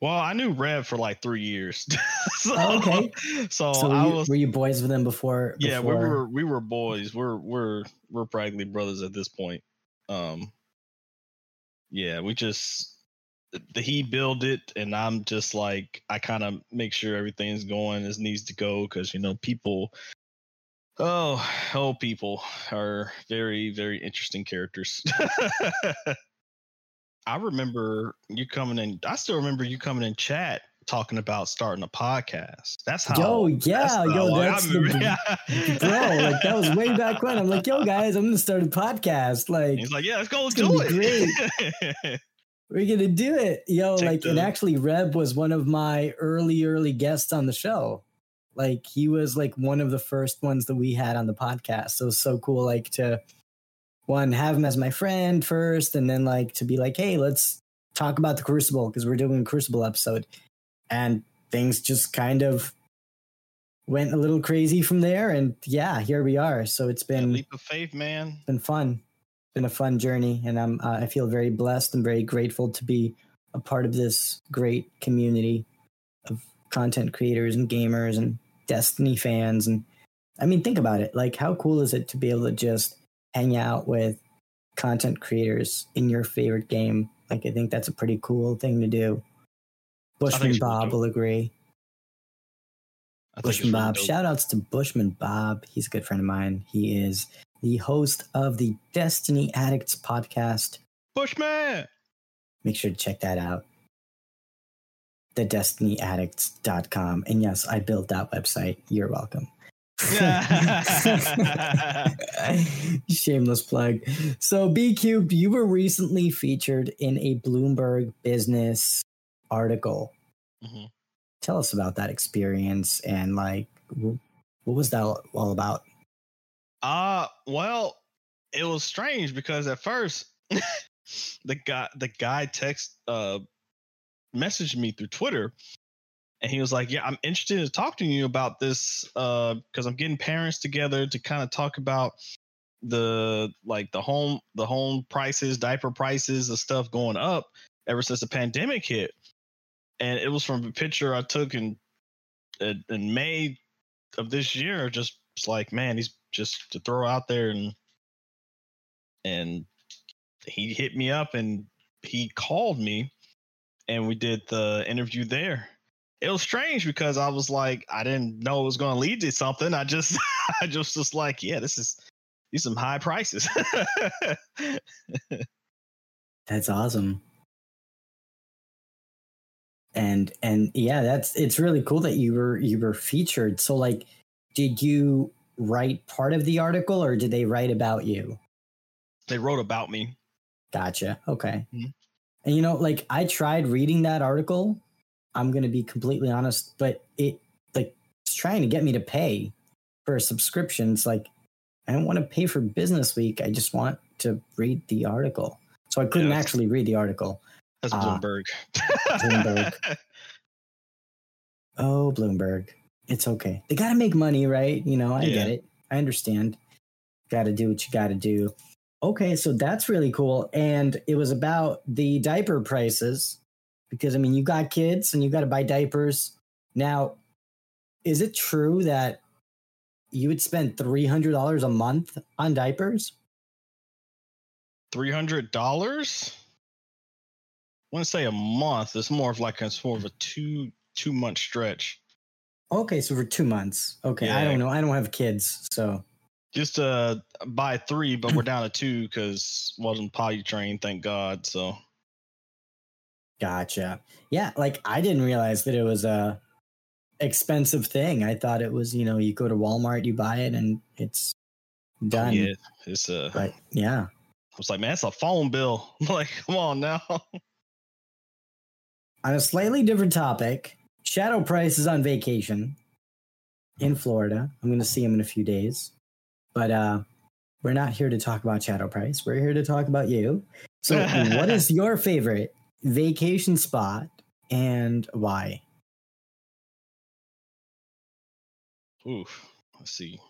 Well, I knew Rev for like three years. so, Oh, okay. So, so were I you, was were you boys with him before? yeah we were we were boys we're we're we're practically brothers at this point um yeah we just the he build it and i'm just like i kind of make sure everything's going as needs to go because you know people oh oh people are very very interesting characters i remember you coming in i still remember you coming in chat talking about starting a podcast that's how Yo, yeah, how yo, that's the bro. Like that was way back when. I'm like, yo, guys, I'm gonna start a podcast. Like, He's like, yeah, let's go do it. we're gonna do it, yo. Take like, and actually, Reb was one of my early, early guests on the show. Like, he was like one of the first ones that we had on the podcast. So it was so cool, like to one have him as my friend first, and then like to be like, hey, let's talk about the Crucible because we're doing a Crucible episode. And things just kind of went a little crazy from there. And yeah, here we are. So it's been leap of faith, man. been fun. Been a fun journey, and I'm uh, I feel very blessed and very grateful to be a part of this great community of content creators and gamers and Destiny fans. And I mean, think about it. Like, how cool is it to be able to just hang out with content creators in your favorite game? Like, I think that's a pretty cool thing to do. Bushman it's really Bob will agree. I think it's Bushman Bob. dope. Shout outs to Bushman Bob. He's a good friend of mine. He is the host of the Destiny Addicts podcast. Bushman. Make sure to check that out. TheDestinyAddicts.com. And yes, I built that website. You're welcome. Shameless plug. So, B Cubed, you were recently featured in a Bloomberg business article. Mhm. Tell us about that experience and, like, what was that all about? Uh well, it was strange because at first the guy the guy text uh messaged me through Twitter and he was like, "Yeah, I'm interested in talking to you about this uh cuz I'm getting parents together to kind of talk about the like the home the home prices, diaper prices, the stuff going up ever since the pandemic hit." And it was from a picture I took in in, in May of this year just like man he's just to throw out there and and he hit me up and he called me and we did the interview there it was strange because i was like i didn't know it was going to lead to something i just i just was like yeah this is these some high prices That's awesome. And and yeah, that's it's really cool that you were you were featured. So like did you write part of the article or did they write about you? they wrote about me Gotcha. Okay. Mhm. And you know, like I tried reading that article. I'm gonna be completely honest, but it like it's trying to get me to pay for a subscription. It's like I don't want to pay for Business Week. I just want to read the article. So I couldn't actually read the article. that's Ah. bloomberg Bloomberg. Oh, Bloomberg. It's okay. They got to make money, right? You know, I Yeah. get it. I understand. Got to do what you got to do. Okay, so that's really cool. And it was about the diaper prices because, I mean, you got kids and you got to buy diapers. Now, is it true that you would spend $300 a month on diapers? Three hundred dollars. I wouldn't say a month. It's more of like a, it's more of a two two month stretch. Okay, so for two months. Okay, I don't know. I don't have kids, so Just uh buy three, but we're down to two because wasn't potty trained, thank God. So Gotcha. Yeah, like I didn't realize that it was a expensive thing. I thought it was, you know, you go to Walmart, you buy it, and it's done. yeah, it's uh But yeah, I was like, man, it's a phone bill. I'm like, come on now. on a slightly different topic, Shadow Price is on vacation in Florida. I'm going to see him in a few days, but uh, we're not here to talk about Shadow Price. We're here to talk about you. So, what is your favorite vacation spot and why? Oof. Let's see.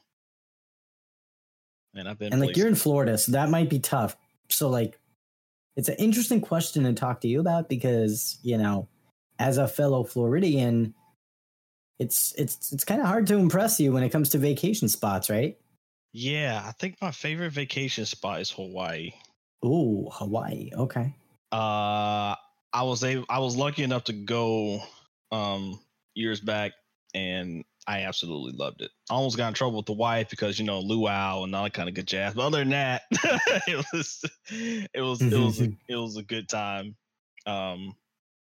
Man, I've been and like you're in Florida, so that might be tough. So like it's an interesting question to talk to you about because, you know, as a fellow Floridian, it's it's it's kind of hard to impress you when it comes to vacation spots, right? Yeah, I think my favorite vacation spot is Hawaii. Ooh, Hawaii. Okay. Uh I was able I was lucky enough to go um years back and I absolutely loved it. I almost got in trouble with the wife because you know luau and all that kind of good jazz. But other than that, it was it was it was a, it was a good time. Um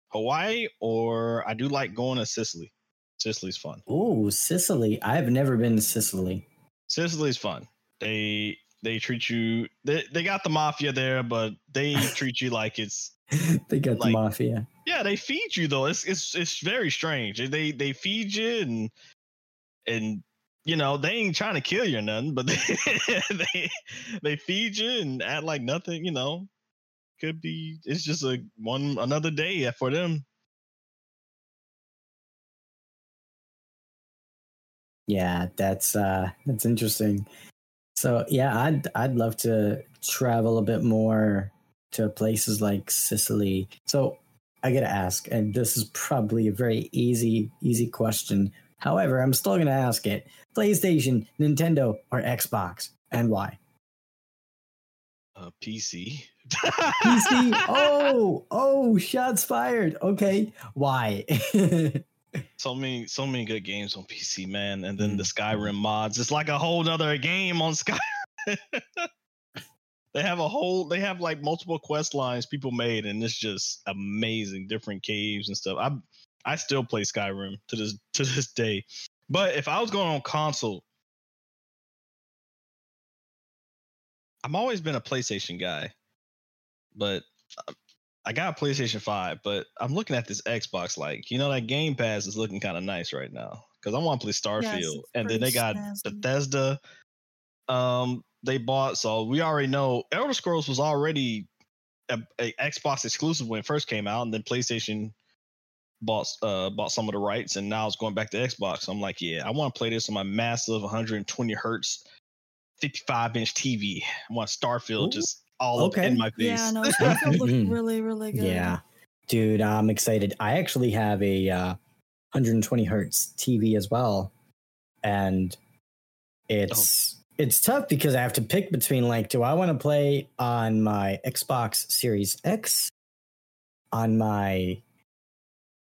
Hawaii or I do like going to Sicily. Sicily's fun. Ooh, Sicily. I've never been to Sicily. Sicily's fun. They they treat you they, they got the mafia there, but they treat you like it's they got the mafia. Yeah, they feed you though. It's it's it's very strange. They they feed you and and you know they ain't trying to kill you or nothing, but they they they feed you and act like nothing. You know, could be it's just a one another day for them. Yeah, that's uh that's interesting. So yeah, I'd I'd love to travel a bit more to places like Sicily. So I gotta ask, and this is probably a very easy easy question. However, I'm still gonna ask it: PlayStation, Nintendo, or Xbox, and why? Uh, PC. PC. oh, oh, shots fired. Okay, why? so many, so many good games on PC, man. And then the Mm-hmm. Skyrim mods. It's like a whole other game on Sky. they have a whole. They have like multiple quest lines people made, and it's just amazing. Different caves and stuff. I I still play Skyrim to this to this day. But if I was going on console, I've always been a PlayStation guy, but uh, I got a PlayStation 5, but I'm looking at this Xbox like, you know, that Game Pass is looking kind of nice right now because I want to play Starfield. it's and then they got. Bethesda um they bought, so we already know Elder Scrolls was already a, a Xbox exclusive when it first came out, and then PlayStation bought uh bought some of the rights and now it's going back to Xbox. So I'm like, yeah, I want to play this on my massive 120 hertz 55 inch TV. I want Starfield Ooh, just all okay. in my face. Yeah, no, Starfield looked really, really good. yeah, dude, I'm excited. I actually have a uh, 120 hertz TV as well, and it's it's tough because I have to pick between like, do I want to play on my Xbox Series X, on my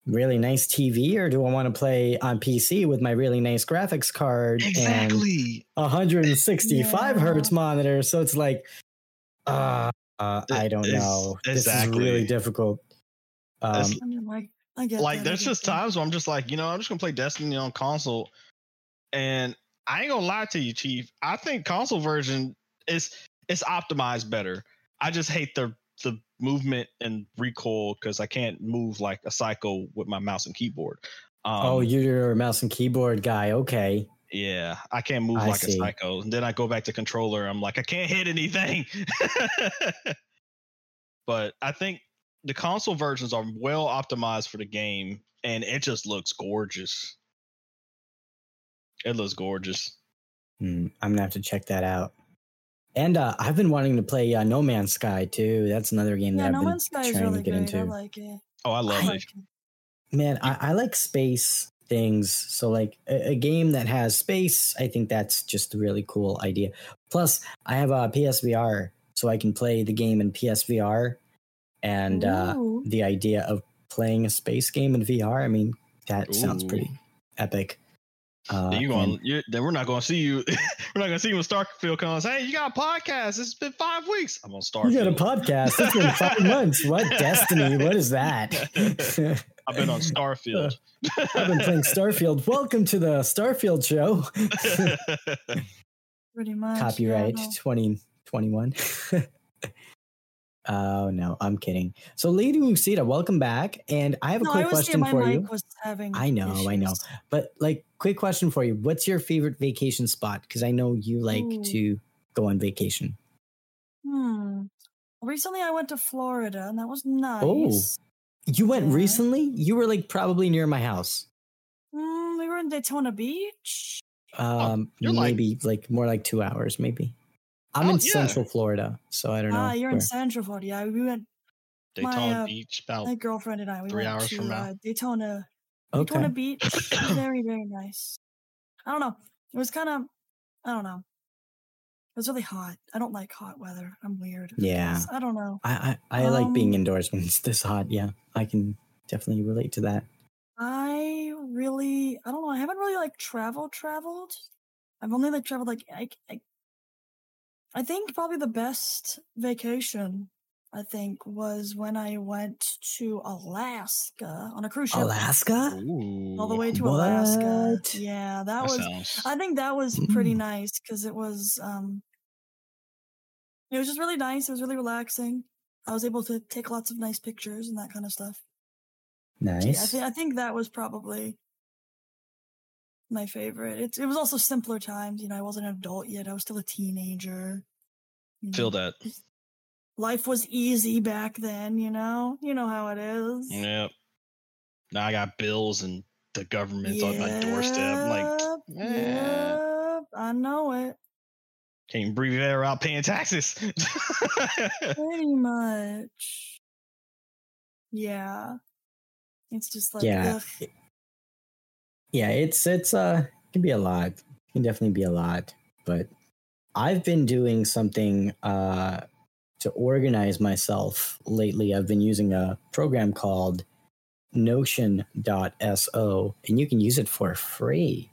really nice TV, or do I want to play on PC with my really nice graphics card and exactly. 165 Yeah. hertz monitor? So it's like, uh, uh I don't it's- know. This is really difficult. Um, I mean, like, I get like that, I there's get just that. times where I'm just like, you know, I'm just gonna play Destiny on console, and I ain't gonna lie to you, Chief. I think console version is is optimized better. I just hate the the movement and recoil because I can't move like a psycho with my mouse and keyboard. Um, oh, you're a mouse and keyboard guy. Okay. Yeah, I can't move I like a psycho. And then I go back to controller. I'm like, I can't hit anything. but I think the console versions are well optimized for the game, and it just looks gorgeous. It looks gorgeous. Hmm, I'm gonna have to check that out. And uh, I've been wanting to play uh, No Man's Sky too. That's another game Yeah, that No I've been Man's Sky is trying really to get great. I into. like it. Oh, I love I it. like it. Man, I, I like space things. So like a, a game that has space, I think that's just a really cool idea. Plus, I have a PSVR, so I can play the game in PSVR. And uh, the idea of playing a space game in VR, I mean, that sounds pretty epic. Uh, you and- going? You're, then we're not going to see you. we're not going to see you when Starfield comes. Hey, you got a podcast? It's been five weeks. I'm on Starfield. You got a podcast. It's been five months. What Destiny? What is that? I've been on Starfield. I've been playing Starfield. Welcome to the Starfield show. Pretty much. Copyright Yeah, no. 2021. Oh, no, I'm kidding. So, Lady Lucida, welcome back. And I have a No, I quick was question my for mic you. Was having I know, I know. But, like, quick question for you. What's your favorite vacation spot? Because I know you like Ooh. to go on vacation. Hmm. Recently, I went to Florida, and that was nice. Oh. You went Yeah. recently? You were like probably near my house. Mm, we were in Daytona Beach. Um, you're like- maybe like, more like two hours, maybe. I'm Oh, in yeah. Central Florida, so I don't know. Ah, you're where. in Central Florida. Yeah, we went. Daytona uh, Beach, about My girlfriend and I. We Three went hours to from now. uh, Daytona. okay. Daytona Beach. very, very nice. I don't know. It was kind of. I don't know. It was really hot. I don't like hot weather. I'm weird. Yeah. guess. I don't know. I I, I like being Um, indoors when it's this hot. Yeah, I can definitely relate to that. I really, I don't know. I haven't really like traveled, traveled. I've only like traveled like I, I, I think probably the best vacation I think was when I went to Alaska on a cruise ship. Alaska? Ooh, all the way to Alaska. Yeah, that That was. sounds. I think that was pretty Mm. nice because it was. um It was just really nice. It was really relaxing. I was able to take lots of nice pictures and that kind of stuff. So, yeah, I, Nice. I think that was probably my favorite. It, it was also simpler times. You know, I wasn't an adult yet. I was still a teenager. you Feel know. that. Life was easy back then, you know? You know how it is. Yep. Now I got bills and the government's on my doorstep. I'm like, Yep. Eh. Yeah, I know it. Can't breathe air out paying taxes. Pretty much. Yeah. It's just like Yeah. ugh. Yeah, it's it's uh it can be a lot. It can definitely be a lot. But I've been doing something uh to organize myself lately. I've been using a program called Notion.so and you can use it for free.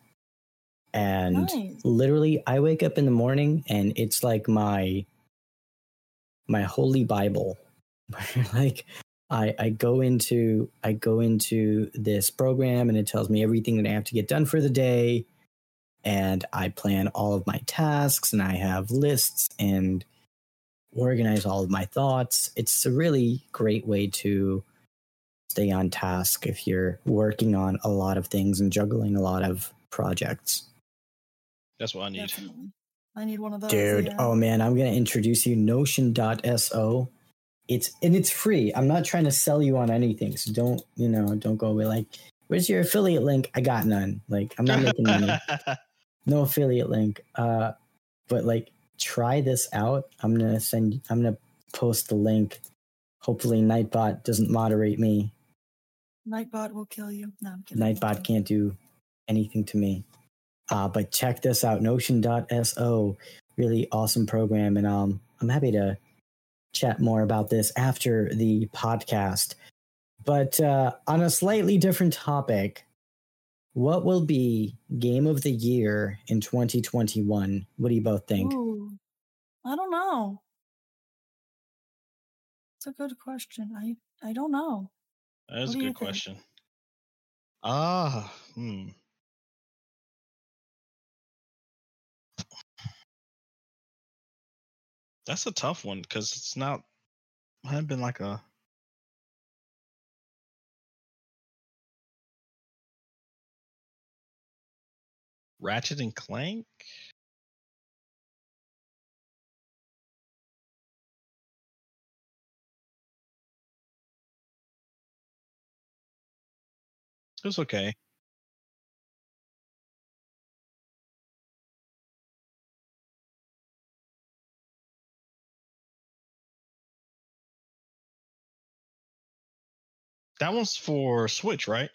And Nice. literally I wake up in the morning and it's like my my holy bible. like I, I go into I go into this program and it tells me everything that I have to get done for the day, and I plan all of my tasks and I have lists and organize all of my thoughts. It's a really great way to stay on task if you're working on a lot of things and juggling a lot of projects. That's what I need. Definitely. I need one of those. Dude, yeah. oh man, I'm gonna introduce you Notion.so. It's and it's free. I'm not trying to sell you on anything, so don't you know? Don't go away like, where's your affiliate link? I got none. Like I'm not making money. no affiliate link. Uh, but like try this out. I'm gonna send. I'm gonna post the link. Hopefully, Nightbot doesn't moderate me. Nightbot will kill you. No, I'm kidding. Nightbot can't do anything to me. Uh, but check this out, Notion.so, really awesome program, and um, I'm happy to chat more about this after the podcast. But uh, on a slightly different topic, what will be game of the year in 2021? What do you both think? Ooh, I don't know. It's a good question. I I don't know. That is What a do good question. Ah, hmm. That's a tough one because it's not. Hadn't been like a. Ratchet and Clank. It was okay. That one's for Switch, right?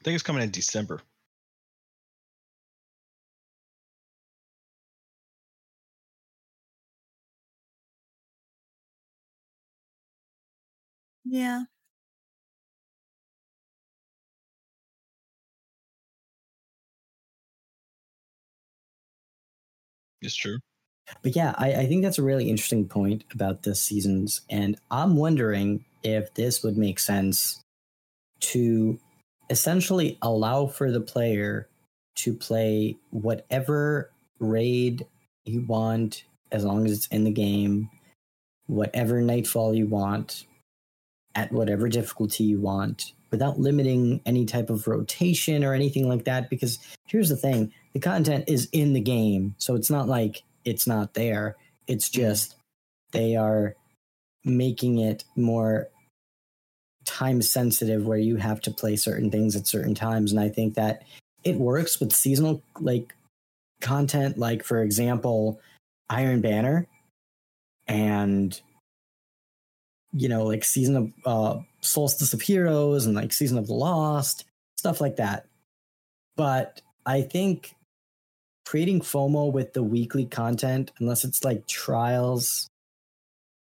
I think it's coming in December. Yeah. It's true. But yeah, I, I think that's a really interesting point about this season's, and I'm wondering if this would make sense to essentially allow for the player to play whatever raid you want as long as it's in the game, whatever nightfall you want, at whatever difficulty you want, without limiting any type of rotation or anything like that. Because here's the thing the content is in the game, so it's not like it's not there. It's hmm. just they are making it more time sensitive where you have to play certain things at certain times. And i think that it works with seasonal like content. Like for example iron banner and you know like season of uh solstice of heroes and like season of the lost stuff like that. But i think creating fomo with the weekly content unless it's like trials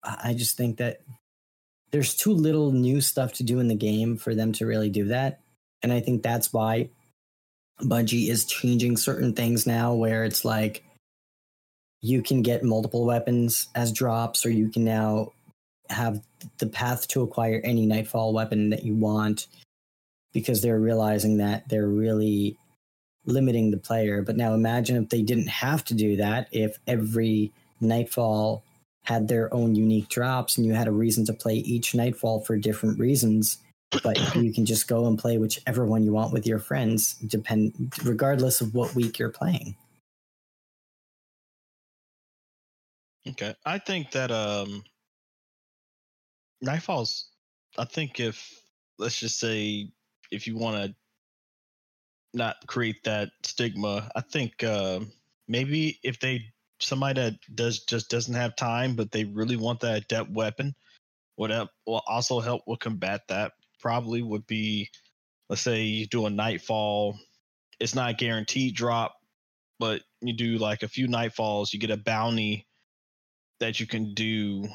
i just think that there's too little new stuff to do in the game for them to really do that. And I think that's why Bungie is changing certain things now where it's like you can get multiple weapons as drops, or you can now have the path to acquire any Nightfall weapon that you want because they're realizing that they're really limiting the player. But now imagine if they didn't have to do that, if every Nightfall had their own unique drops and you had a reason to play each Nightfall for different reasons. But you can just go and play whichever one you want with your friends, depend regardless of what week you're playing. Okay. I think that um Nightfalls I think if let's just say if you want to not create that stigma, I think uh, maybe if they somebody that does just doesn't have time, but they really want that adept weapon, what will also help will combat that probably would be, let's say you do a nightfall, it's not a guaranteed drop, but you do like a few nightfalls, you get a bounty that you can do,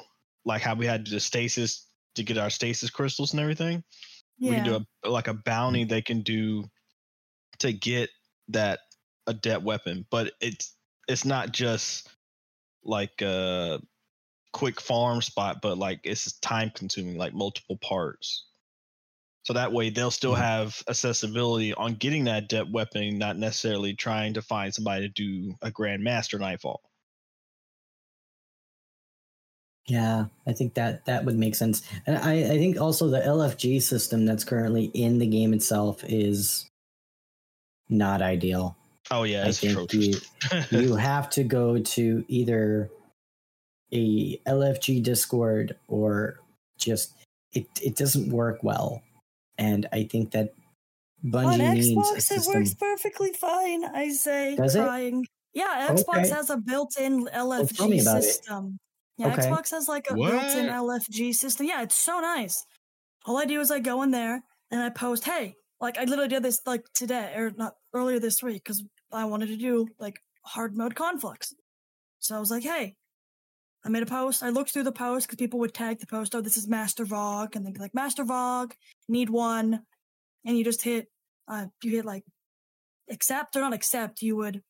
like how we had the stasis to get our stasis crystals and everything. Yeah. We can do a like a bounty they can do to get that adept weapon, but it's it's not just like a quick farm spot, but like it's time consuming, like multiple parts. So that way they'll still mm-hmm. have accessibility on getting that adept weapon, not necessarily trying to find somebody to do a Grandmaster Nightfall. Yeah, I think that that would make sense. And I, I think also the LFG system that's currently in the game itself is not ideal. Oh yeah, I think you, you have to go to either a LFG Discord or just it it doesn't work well. And I think that Bungie On needs Xbox, it works perfectly fine. I say Does trying. It? Yeah, Xbox okay. has a built-in LFG well, system. Yeah, okay. Xbox has like a what? built-in LFG system. Yeah, it's so nice. All I do is I go in there and I post, "Hey, like I literally did this like today or not earlier this week because I wanted to do like hard mode conflicts. So I was like, "Hey, I made a post. I looked through the post because people would tag the post, "Oh, this is Master VoG," and they'd be like, "Master VoG, need one," and you just hit, uh, you hit like accept or not accept. You would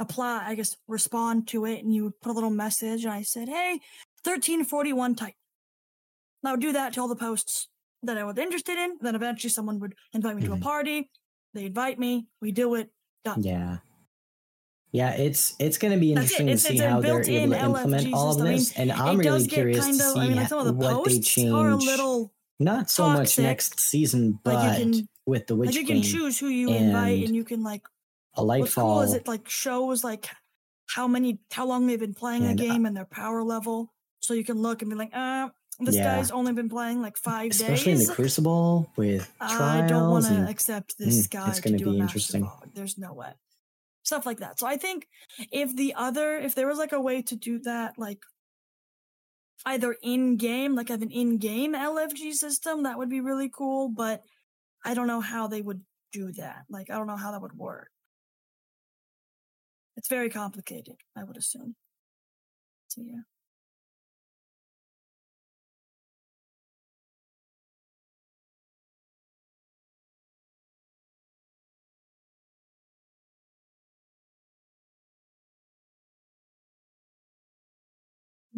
apply, I guess, respond to it and you would put a little message. And I said, Hey, 1341 type. And I would do that to all the posts that I was interested in. Then eventually someone would invite me mm-hmm. to a mm-hmm. party. They invite me. We do it. Done. Yeah. Yeah, it's it's going to be interesting it. to see how they're able to implement LFG all of this, I mean, and I'm really curious kind of, to see I mean, like some of the what they change. Are a little not so toxic. much next season, but can, with the Witch like you can choose who you invite, and you can like a light What's fall. cool is it like shows like how many how long they've been playing and, a game and their power level, so you can look and be like, uh, this yeah. guy's only been playing like five Especially days. Especially in the Crucible with trials. I don't want to accept this mm, guy. It's going to be interesting. There's no way. Stuff like that. So I think if the other, if there was like a way to do that, like either in game, like have an in game LFG system, that would be really cool. But I don't know how they would do that. Like I don't know how that would work. It's very complicated, I would assume. So yeah.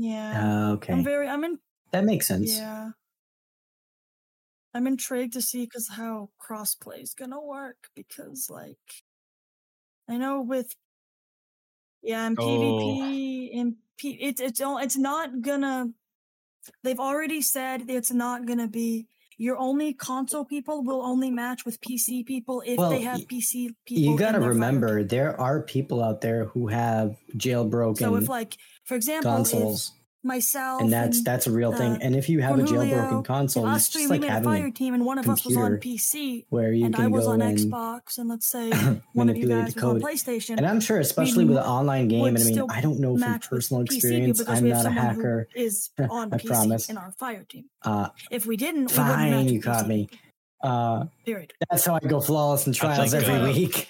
Yeah. Uh, okay. I'm very. I'm in. That makes sense. Yeah. I'm intrigued to see because how crossplay is gonna work because like I know with yeah, and PvP oh. and P, it's it's it's not gonna. They've already said it's not gonna be. Your only console people will only match with PC people if well, they have PC people. You got to remember, there are people out there who have jailbroken. So if, like, for example, consoles myself, and that's and, that's a real uh, thing. And if you have a jailbroken console, it's just like having a fire team, and one of us was on PC, where you and can I was go on and Xbox, and let's say one of you guys was on PlayStation. And I'm sure, especially with an online game, and I mean, I don't know from personal experience. I'm not a hacker. Is on I PC promise. in our fire team. Uh, if we didn't, fine, you caught me. Uh, Period. That's how I go flawless in trials think, every uh, week.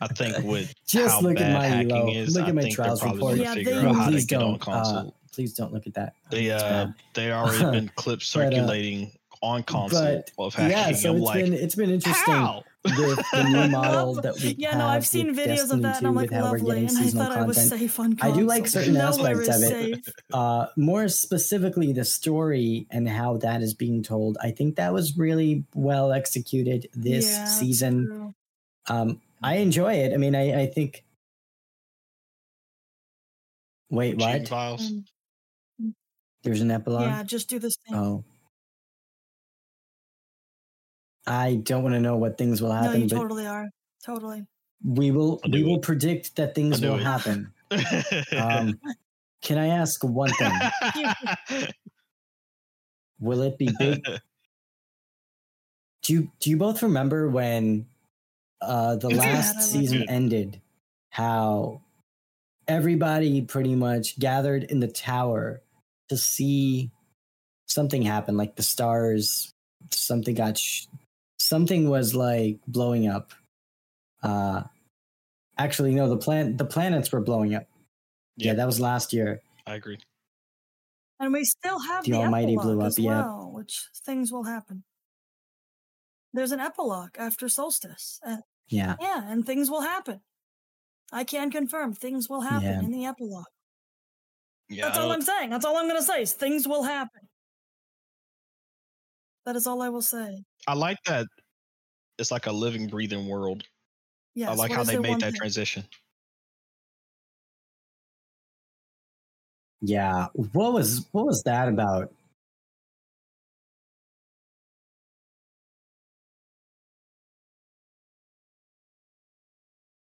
I think with just how look bad at my hacking elo. is, look I at my think trials report. Yeah, figure out how to get on Uh, console. Please don't look at that. They uh, they already been clips But, uh, circulating on console but, of hacking. Yeah, so I'm it's like, been it's been interesting. how? the, the new model that we yeah, have no, I've seen videos Destiny of that, and I'm like, with how we're lovely, getting and I seasonal thought I was safe on I do like certain Nowhere aspects is of it. Uh, more specifically, the story and how that is being told. I think that was really well executed this Yeah, season. true. Um, I enjoy it. I mean, I, I think. Wait, Cheating what? Files. There's an epilogue. yeah, just do this thing. Oh. I don't want to know what things will no, happen, you but totally are. Totally. we will. We will predict that things I'll it. happen. Um, can I ask one thing? Will it be big? Do you do you both remember when uh the Yeah, last like season ended? How everybody pretty much gathered in the tower to see something happen, like the stars. Something got sh- something was like blowing up. Uh, actually, no, the plan the planets were blowing up. Yeah, Yeah. that was last year. I agree. And we still have The the, Almighty blew up, as yeah. well, which things will happen. There's an epilogue after solstice. Uh, Yeah, yeah, and things will happen. I can confirm things will happen Yeah. in the epilogue. Yeah, That's all I'm saying. That's all I'm going to say. Is things will happen. That is all I will say. I like that. It's like a living, breathing world. Yes. I like how they made that thing? transition. yeah. What was what was that about?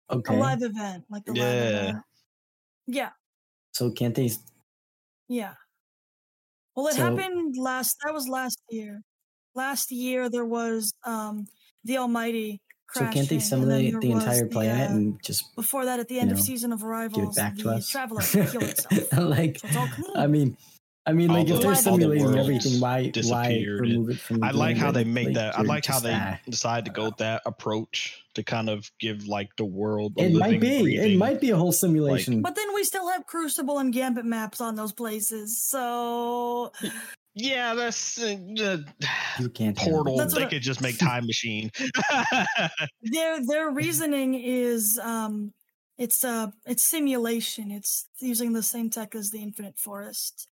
Okay. A live event, like the live Yeah. event. Yeah, so can't they? yeah. Well, it So- happened last. That was last year. Last year there was um the Almighty So crashing. can't they simulate the entire planet uh, and just before that, at the you end of season of give Arrivals, it back to us? traveler killed itself. like, So it's all clean. I mean, I mean, All like if the- they're simulating everything, why why remove it from? The I like how they make like, that. I like how they ah. decide to go that approach to kind of give like the world. A It might living, be. It might be a whole simulation. But then we still have Crucible and Gambit maps on those places, so Yeah, that's uh, the you can't portal. That's They what I- could just make time machine. their their reasoning is um it's uh it's simulation. It's using the same tech as the Infinite Forest.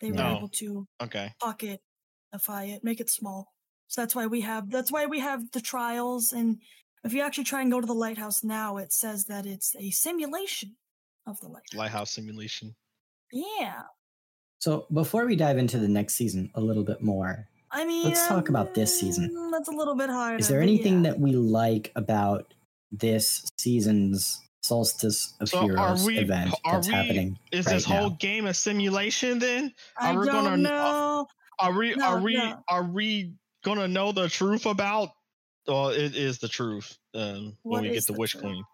They were Yeah. able to okay. pocketify it, make it small. So that's why we have that's why we have the trials. And if you actually try and go to the lighthouse now, it says that it's a simulation of the lighthouse. Lighthouse simulation. Yeah, So before we dive into the next season a little bit more, I mean, Let's talk about this season. mm, That's a little bit harder. is there but anything yeah. that we like about this season's Solstice of So are Heroes we- event are that's we- happening? Is right this whole game a simulation? Then I are we don't gonna- know. are we? No, are we? no. Are we gonna know the truth about? Well, it is the truth. Um, when we get the the Witch truth? Queen.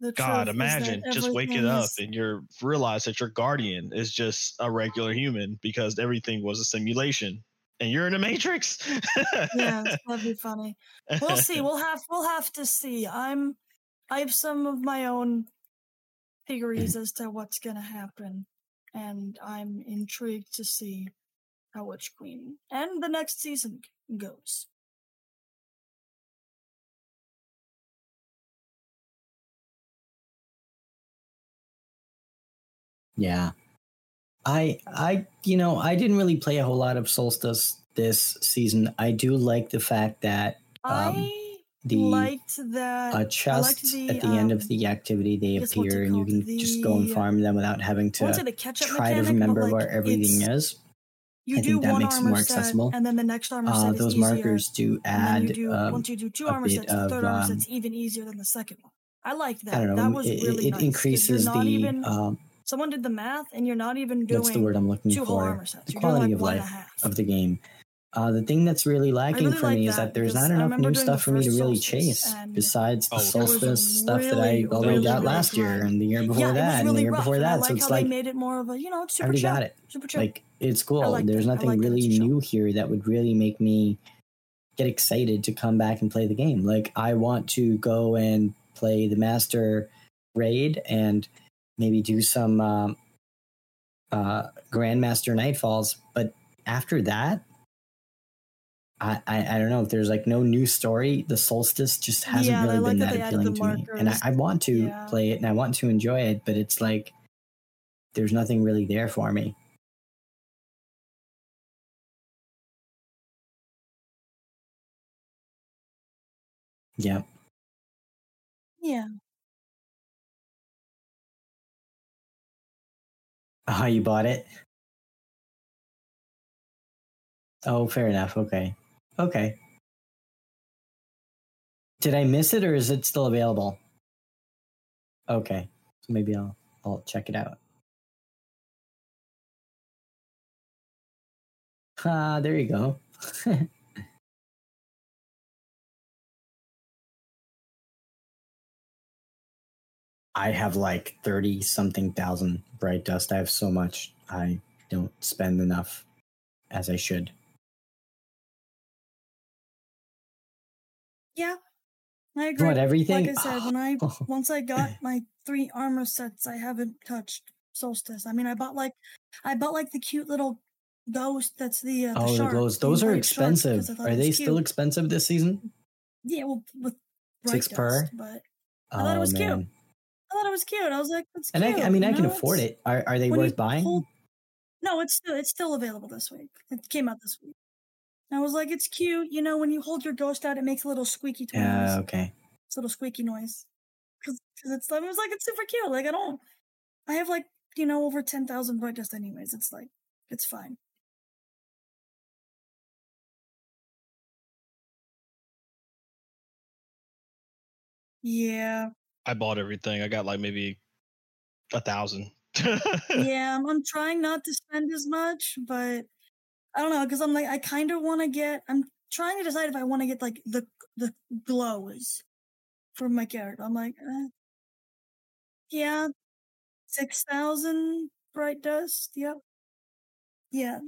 The God, truth is that imagine just waking everything up is- and you're realize that your guardian is just a regular human because everything was a simulation and you're in a matrix. yeah, that'd be funny. We'll see. We'll have we'll have to see. I'm I have some of my own theories as to what's gonna happen, and I'm intrigued to see how Witch Queen and the next season goes. Yeah. I I you know, I didn't really play a whole lot of Solstice this season. I do like the fact that Um, I the liked that. uh, liked chests at the end of um, the activity they guess what's it appear and you can just go and farm them without having I won't say to the try to mechanic, but, remember like, where everything is. You I think that makes it more set, accessible. and then the next armor Uh, set is those easier. markers do add you do um, once you do two a armor bit sets, the of, third armor um, set's even easier than the second one. I like that. I don't know. That was it, really it nice, increases the even, um, someone did the math, and you're not even doing what's the word I'm looking for? armor sets. The quality of one and a life of the game. Uh, the thing that's really lacking really for like me is that that there's not enough new stuff for me to really chase besides the Oh, that solstice stuff that I already really, got really last year and the year before yeah, that it and really the year rough. before I that. like So it's how like they made it more of a you know it's I super already chill. got it. Super chill. Like it's cool. like There's that. Nothing really it's new here that would really make me get excited to come back and play the game. Like I want to go and play the master raid and maybe do some um, uh, grandmaster nightfalls. But after that, I, I I don't know if there's like no new story. The solstice just hasn't Yeah, really like been that that appealing to me, and I. I want to Yeah. play it and I want to enjoy it, but it's like there's nothing really there for me. Yep. Yeah. Oh, you bought it? Oh, fair enough. Okay. Okay. Did I miss it or is it still available? Okay. So maybe I'll I'll check it out. Ah, there you go. I have like 30 something thousand bright dust. I have so much. I don't spend enough as I should. Yeah. I agree. What, everything? Like I said, when I once I got my three armor sets, I haven't touched Solstice. I mean, I bought like I bought like the cute little ghost. That's the, uh, the oh, shark, the ghosts. the Those are white shark, because expensive. Are they still cute. expensive this season? Yeah, well, with Six per? dust, but I thought it was cute. I thought it was cute. I was like, that's And cute. I, I mean, you I can know? afford It's- it. Are, are they worth buying? hold- No, it's still it's still available this week. It came out this week. I was like, it's cute. You know, when you hold your ghost out, it makes a little squeaky oh, noise. Yeah, okay. It's a little squeaky noise. Because it's I was like, it's super cute. Like I don't. I have like you know over ten thousand bright dust anyways. It's like it's fine. Yeah, I bought everything. I got like maybe a thousand. yeah. I'm, I'm trying not to spend as much, but I don't know because I'm like I kind of want to get. I'm trying to decide if I want to get like the the glows for my character. I'm like, uh, yeah, six thousand bright dust. Yep. Yeah.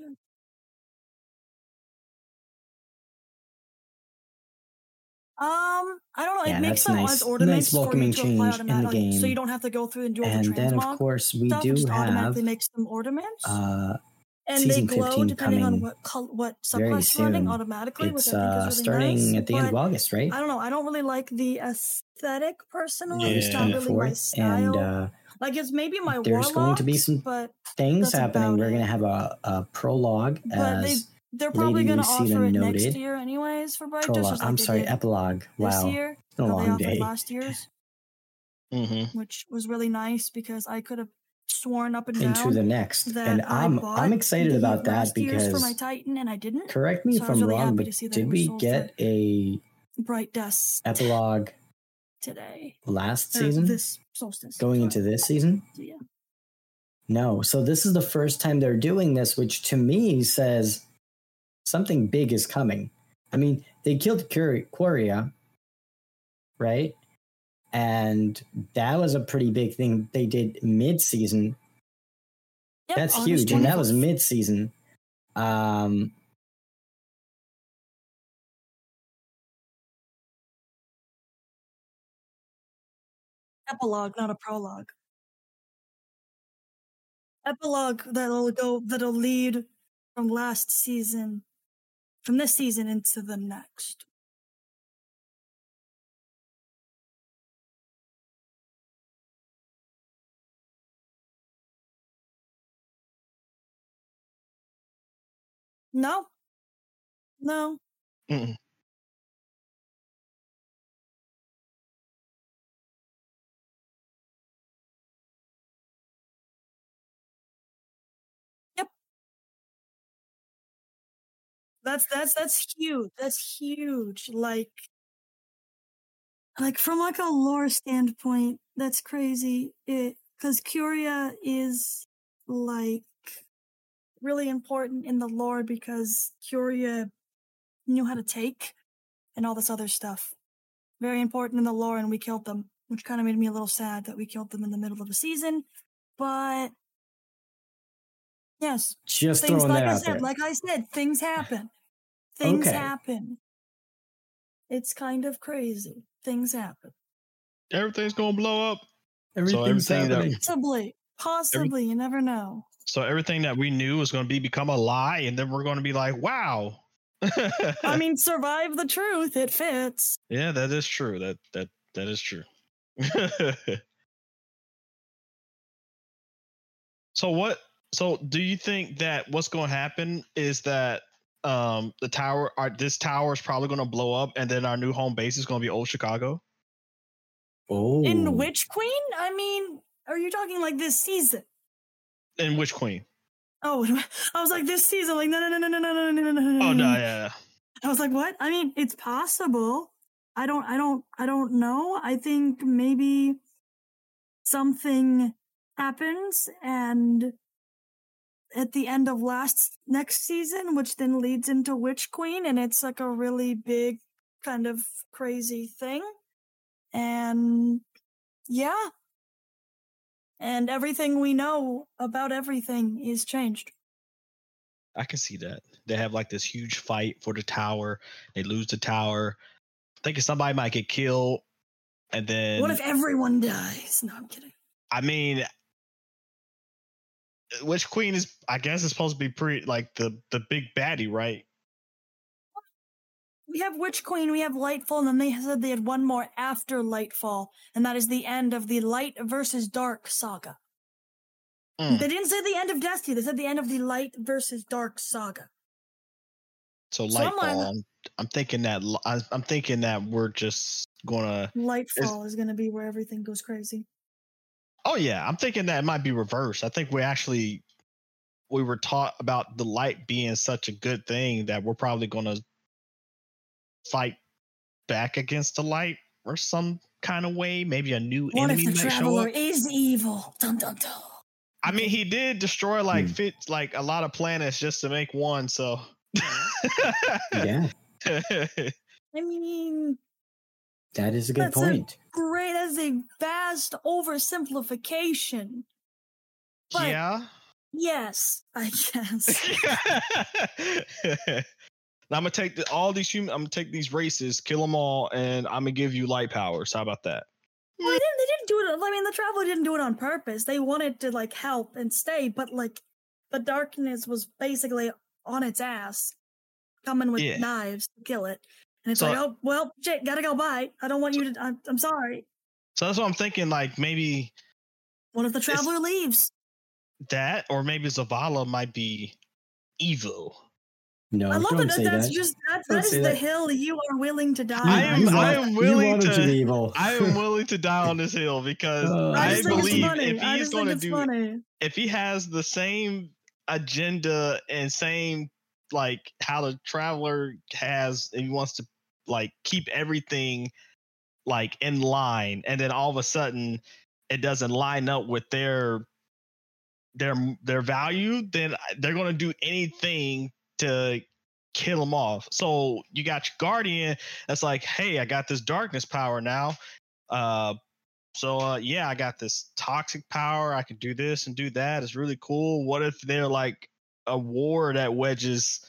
Um, I don't know. Yeah, it makes them nice. ornaments Nice welcoming for you to apply change in the automatically, so you don't have to go through and do all the And then, of course, we stuff. do have automatically makes them ornaments, uh, and they season glow 15 depending on coming what col- what subclass you're running automatically, It's which I think uh, is really starting nice. at the end of August, right? I don't know. I don't really like the aesthetic personally. It's Yeah. not really my style. And uh, like it's maybe my there's going to be some things happening. We're going to have a, a prologue but they as they're probably going to offer it next noted. year anyways for Bright prologue. just like I'm sorry, epilogue. this Wow. year. It's a long day. last year's, hmm which was really nice because I could have sworn up and Into the next. And I'm I'm excited about that year's for because my Titan and I didn't. correct me So if I'm really wrong, but to see that it did we get a Bright Dust epilogue today. last season this solstice. going into this season? Yeah. No. So this is the first time they're doing this, which to me says something big is coming. I mean, they killed Curi- Quria, right? And that was a pretty big thing they did mid season. Yep, That's August huge. And that was mid season. Um, epilogue, not a prologue. Epilogue that'll go that'll lead from last season, from this season into the next. No, no. Mm-mm. That's that's that's huge. That's huge. Like like from like a lore standpoint, that's crazy. It because Quria is like really important in the lore because Quria knew how to take and all this other stuff. Very important in the lore, and we killed them, which kind of made me a little sad that we killed them in the middle of the season. But yes, just things throwing like that I out said, there. like I said, things happen. Things Okay. happen. It's kind of crazy. Things happen. Everything's gonna blow up. Everything's everything that- happening. Possibly. Possibly. you never know. So everything that we knew was gonna be become a lie, and then we're gonna be like, wow. I mean, survive the truth. It fits. yeah, that is true. That that that is true. so what? So do you think that what's going to happen is that um the tower, our this tower is probably going to blow up, and then our new home base is going to be old Chicago? Oh, In Witch Queen? I mean, are you talking like this season? And which queen? Oh, I was like this season. Like no, no, no, no, no, no, no, no, no, no. Oh no, yeah. I was like, what? I mean, it's possible. I don't, I don't, I don't know. I think maybe something happens and at the end of last next season, which then leads into Witch Queen, and it's like a really big kind of crazy thing. And yeah. And everything we know about everything is changed. I can see that. They have like this huge fight for the tower. They lose the tower. Thinking somebody might get killed. And then what if everyone dies? No, I'm kidding. I mean uh, which queen is I guess is supposed to be pretty like the the big baddie, right? We have Witch Queen, we have Lightfall, and then they said they had one more after Lightfall, and that is the end of the Light versus Dark saga. Mm. They didn't say the end of Destiny, they said the end of the Light versus Dark saga. So Someone- Lightfall, I'm, I'm thinking that I'm thinking that we're just gonna. Lightfall is going to be where everything goes crazy. Oh yeah, I'm thinking that it might be reversed. I think we actually we were taught about the light being such a good thing that we're probably gonna fight back against the light or some kind of way. Maybe a new What if enemy the might show Traveler up. is evil? Dum dum dum. I mean, he did destroy like Hmm. fit like a lot of planets just to make one. So yeah, I mean, that is a good That's a- point. great as a vast oversimplification. But yeah. yes, I guess. now I'm gonna take the, all these human. I'm gonna take these races, kill them all, and I'm gonna give you light powers. How about that? Well, they didn't. They didn't do it. I mean, the traveler didn't do it on purpose. They wanted to like help and stay, but like the darkness was basically on its ass, coming with Yeah. knives to kill it. And it's So- like, oh well, shit, gotta go. Bye. I don't want you to. I'm, I'm sorry. So that's what I'm thinking. Like maybe What if the traveler leaves? that, or maybe Zavala might be evil. No, I love don't it. say That's that. just that. Don't That is the that. hill you are willing to die. I am- I am willing you want him to- to be evil. I am willing to die on this hill because Uh, I I, just think it's believe if I he's going to do funny. if he has the same agenda and same like how the traveler has and he wants to like keep everything like in line and then all of a sudden it doesn't line up with their their their value then they're going to do anything to kill him off so you got your guardian that's like hey i got this darkness power now uh so uh, yeah, I got this toxic power. I can do this and do that. It's really cool. What if they're like a war that wedges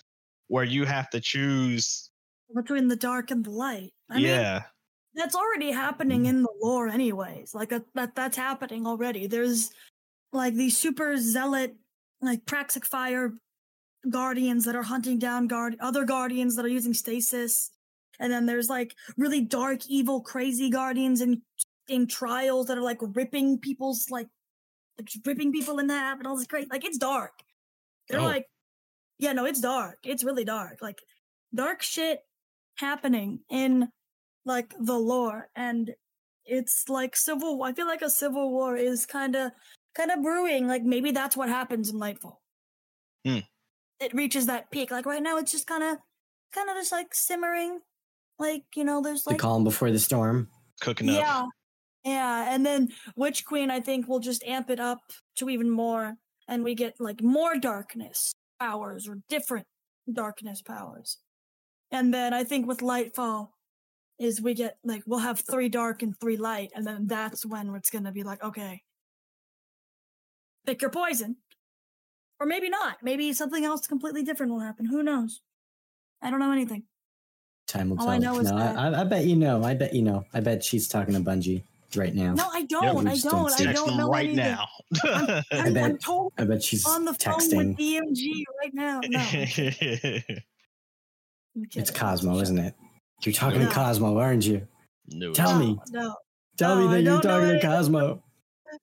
where you have to choose? between the dark and the light. I mean, yeah, that's already happening in the lore, anyways. Like that, that that's happening already. There's like these super zealot, like Praxic Fire guardians that are hunting down guard other guardians that are using stasis, and then there's like really dark, evil, crazy guardians in in trials that are like ripping people's like, like ripping people in half and all this great. Like it's dark. They're Oh. like, yeah, no, it's dark. It's really dark. Like dark shit happening in like the lore and it's like civil i feel like a civil war is kind of kind of brewing like maybe that's what happens in lightfall Hmm. It reaches that peak. Like right now it's just kind of kind of just like simmering. Like you know there's the calm before the storm. cooking up. yeah. Yeah and then witch queen i think will just amp it up to even more and we get like more darkness powers or different darkness powers. And then i think with lightfall is we get like we'll have three dark and three light and then that's when it's gonna be like okay pick your poison or maybe not maybe something else completely different will happen who knows i don't know anything Time will All tell. I know is that- I, I bet you know. I bet you know. I bet she's talking to Bungie right now. no i don't we i don't don't i don't them know right anything. now. I'm, I I'm, bet- I'm told I bet she's on the phone texting. with DMG right now. No, It's. Cosmo, isn't it? You're talking No. to Cosmo, aren't you? no, Tell no, me. No, Tell No, me that you're talking to anything. Cosmo.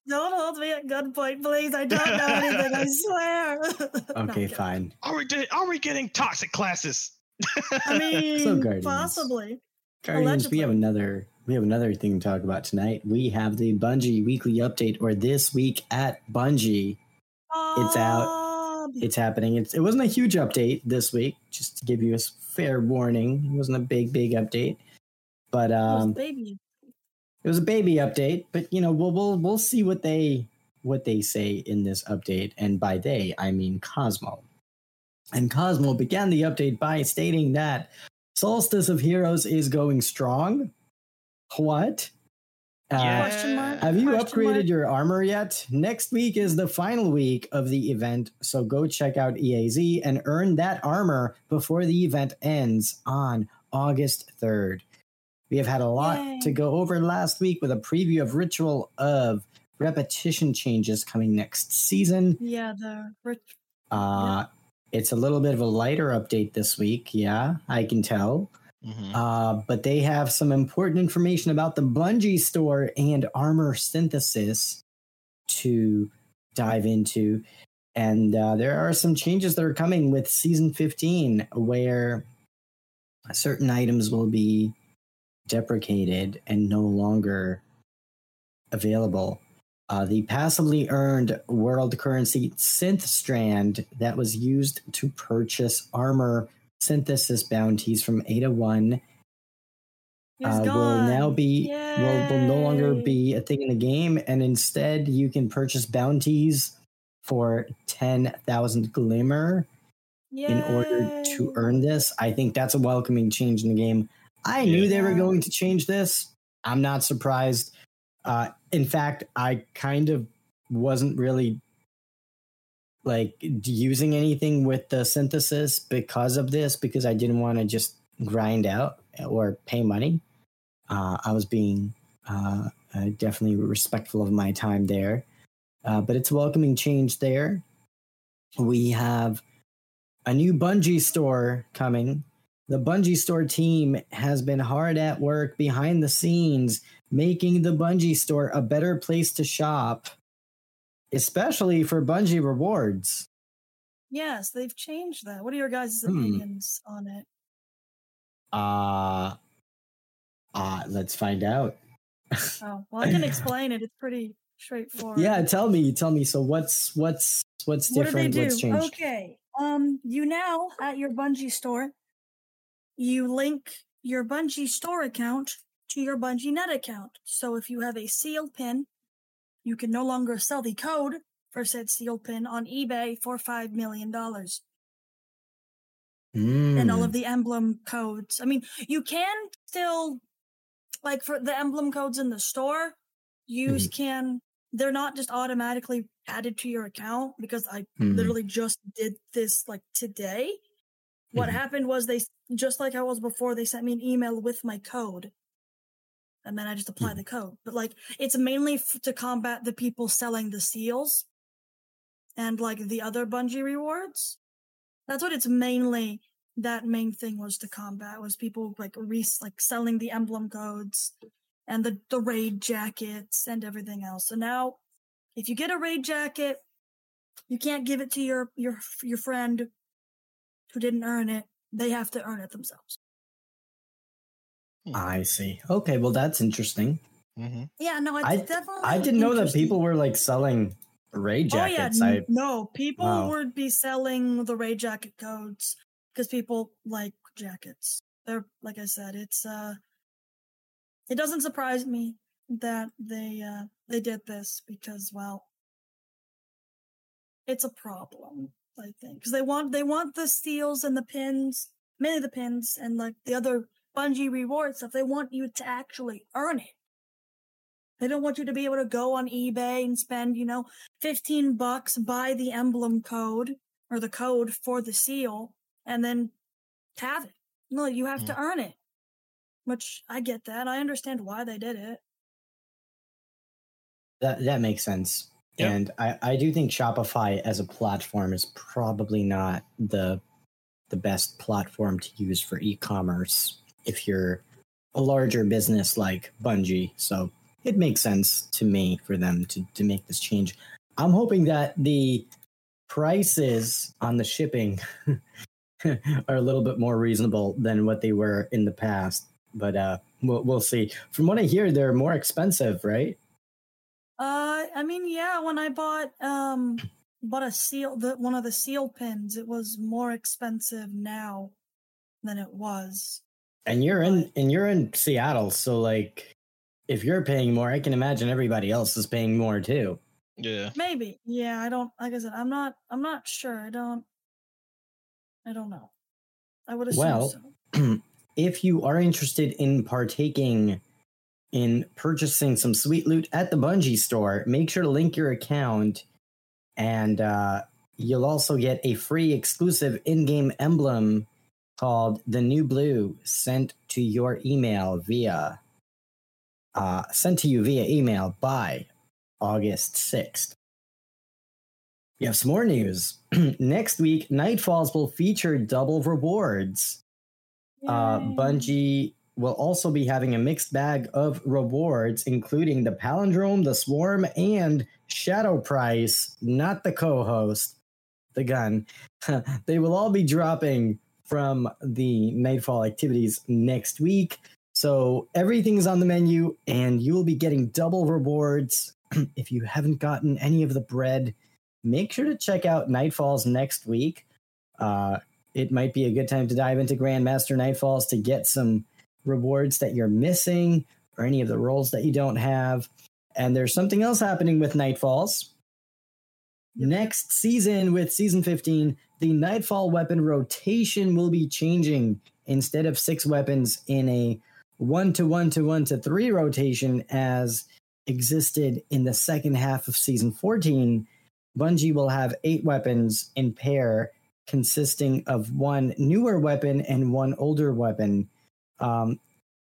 Don't hold me at gunpoint, please. I don't know anything. I swear. No, I'm Okay, kidding. fine. Are we di- are we getting toxic classes? I mean, Guardians. possibly. Guardians, we have another we have another thing to talk about tonight. We have the Bungie weekly update, or this week at Bungie. It's out. It's happening. It's it wasn't a huge update this week, just to give you a fair warning. It wasn't a big, big update, but It was um, baby. It was a baby update. But you know, we'll we'll we'll see what they what they say in this update, and by they I mean Cosmo. And Cosmo began the update by stating that Solstice of Heroes is going strong. What? Uh, have you Question upgraded mark? your armor yet? Next week is the final week of the event, so go check out EAZ and earn that armor before the event ends on August 3rd. We have had a lot Yay. to go over last week with a preview of Ritual of repetition changes coming next season. Yeah, the rich. Uh, It's a little bit of a lighter update this week. Yeah, I can tell. Mhm. Uh, but they have some important information about the Bungie store and armor synthesis to dive into. And uh, there are some changes that are coming with season 15 where certain items will be deprecated and no longer available. Uh, the passively earned world currency synth strand that was used to purchase armor synthesis bounties from Ada One uh, will now be will, will no longer be a thing in the game, and instead you can purchase bounties for ten thousand glimmer in order to earn this. I think that's a welcoming change in the game. I knew they were going to change this. I'm not surprised. Uh, in fact, I kind of wasn't really like using anything with the synthesis because of this because I didn't want to just grind out or pay money. Uh, I was being uh, uh, definitely respectful of my time there, uh, but it's a welcoming change there. We have a new Bungie store coming. The Bungie store team has been hard at work behind the scenes, making the Bungie store a better place to shop, especially for Bungie rewards. Yes, they've changed that. What are your guys' Hmm. opinions on it? Uh, uh let's find out. Oh, well, I can explain it. It's pretty straightforward. Yeah, tell me, tell me. So what's what's what's What do they different? do? What's changed? Okay. Um, you now at your Bungie store, you link your Bungie store account to your Bungie net account. So if you have a sealed pin, you can no longer sell the code for said sealed pin on eBay for five million dollars. And all Mm, of the emblem codes. I mean, you can still like for the emblem codes in the store, use can they're not just automatically added to your account because I mm, literally just did this like today. What Mhm. happened was they just like I was before, they sent me an email with my code. And then I just apply Mhm. the code. But like it's mainly f- to combat the people selling the seals and like the other Bungie rewards. That's what it's mainly that main thing was to combat was people like re like selling the emblem codes and the, the raid jackets and everything else. So now if you get a raid jacket, you can't give it to your your your friend who didn't earn it. They have to earn it themselves. I see. Okay, well that's interesting. Mhm. Yeah, no, it's I- definitely. I didn't know that people were like selling raid Oh yeah, jackets. n- I no, people Wow. would be selling the raid jacket codes because people like jackets. They're like I said, it's uh, it doesn't surprise me that they uh they did this because well, it's a problem. I think because they want they want the steals and the pins, many of the pins and like the other Bungie reward stuff. They want you to actually earn it. They don't want you to be able to go on eBay and spend, you know, 15 bucks, buy the emblem code or the code for the seal, and then have it. No, you have to mm. earn it. Which I get that. I understand why they did it. that that makes sense. And I, I do think Shopify as a platform is probably not the the best platform to use for e-commerce if you're a larger business like Bungie. So it makes sense to me for them to, to make this change. I'm hoping that the prices on the shipping are a little bit more reasonable than what they were in the past. but uh, we'll we'll see. From what I hear, they're more expensive, right? Uh, I mean, yeah. When I bought um bought a seal, the one of the seal pins, it was more expensive now than it was. And you're in and you're in Seattle, so like, if you're paying more, I can imagine everybody else is paying more too. Yeah. Maybe. Yeah, I don't. Like I said, I'm not. I'm not sure. I don't. I don't know. I would assume Well, so. if you are interested in partaking in purchasing some sweet loot at the Bungie store, make sure to link your account, and uh, you'll also get a free exclusive in-game emblem called the New Blue sent to your email via uh, sent to you via email by August sixth. We have some more news. Next week, Nightfalls will feature double rewards. Uh, Bungie will also be having a mixed bag of rewards, including the Palindrome, the Swarm, and Shadow Price, not the co host, the gun. they will all be dropping from the Nightfall activities next week. So everything's on the menu, and you will be getting double rewards. if you haven't gotten any of the bread, make sure to check out Nightfalls next week. Uh, it might be a good time to dive into Grandmaster Nightfalls to get some rewards that you're missing or any of the rolls that you don't have. And there's something else happening with Nightfalls. Next season, with season 15, the Nightfall weapon rotation will be changing. Instead of six weapons in a one to one to one to three rotation as existed in the second half of season 14, Bungie will have eight weapons in pair consisting of one newer weapon and one older weapon. Um,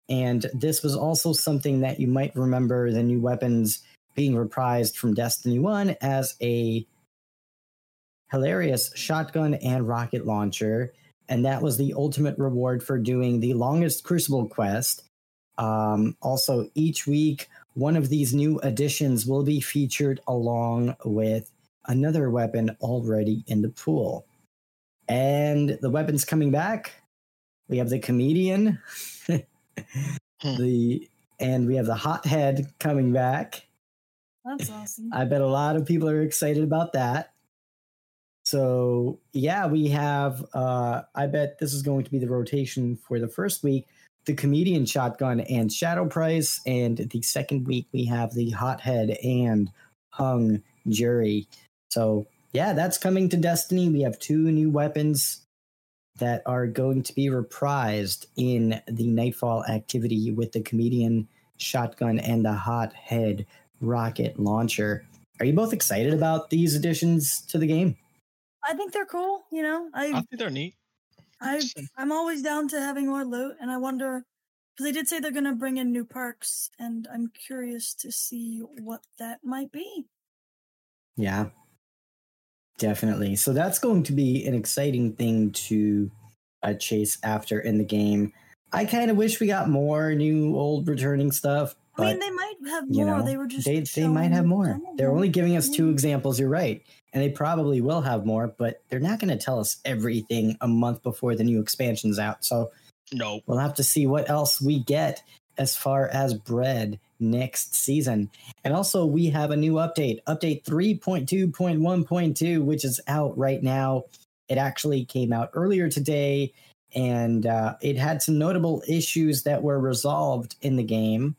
and this was also something that you might remember the new weapons being reprised from Destiny 1 as a hilarious shotgun and rocket launcher. And that was the ultimate reward for doing the longest Crucible quest. Um, also, each week, one of these new additions will be featured along with another weapon already in the pool. And the weapons coming back, we have the comedian, the and we have the hothead coming back. That's awesome. I bet a lot of people are excited about that. So yeah, we have. Uh, I bet this is going to be the rotation for the first week: the comedian shotgun and shadow price, and the second week we have the hothead and hung jury. So yeah, that's coming to Destiny. We have two new weapons that are going to be reprised in the Nightfall activity with the comedian shotgun and the hothead rocket launcher. Are you both excited about these additions to the game? I think they're cool. You know, I I think they're neat. I I'm always down to having more loot, and I wonder because they did say they're going to bring in new perks, and I'm curious to see what that might be. Yeah, definitely. So that's going to be an exciting thing to uh, chase after in the game. I kind of wish we got more new, old, returning stuff. I mean, they might have you more. know, they were just they they might have more. They're only giving us two examples. You're right, and they probably will have more, but they're not going to tell us everything a month before the new expansion's out. So No. we'll have to see what else we get as far as bread next season. And also, we have a new update, update 3.2.1.2, which is out right now. It actually came out earlier today, and uh, it had some notable issues that were resolved in the game.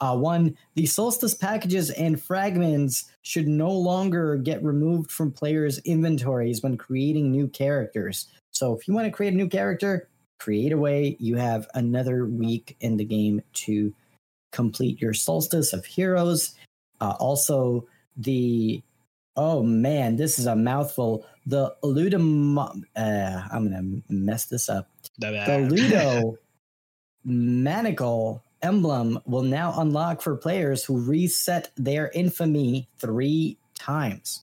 Uh, one, the solstice packages and fragments should no longer get removed from players' inventories when creating new characters. So, if you want to create a new character, create away. You have another week in the game to complete your solstice of heroes. Uh, also, the oh man, this is a mouthful. The Ludum, uh, I'm gonna mess this up. The Ludo Manacle emblem will now unlock for players who reset their infamy three times.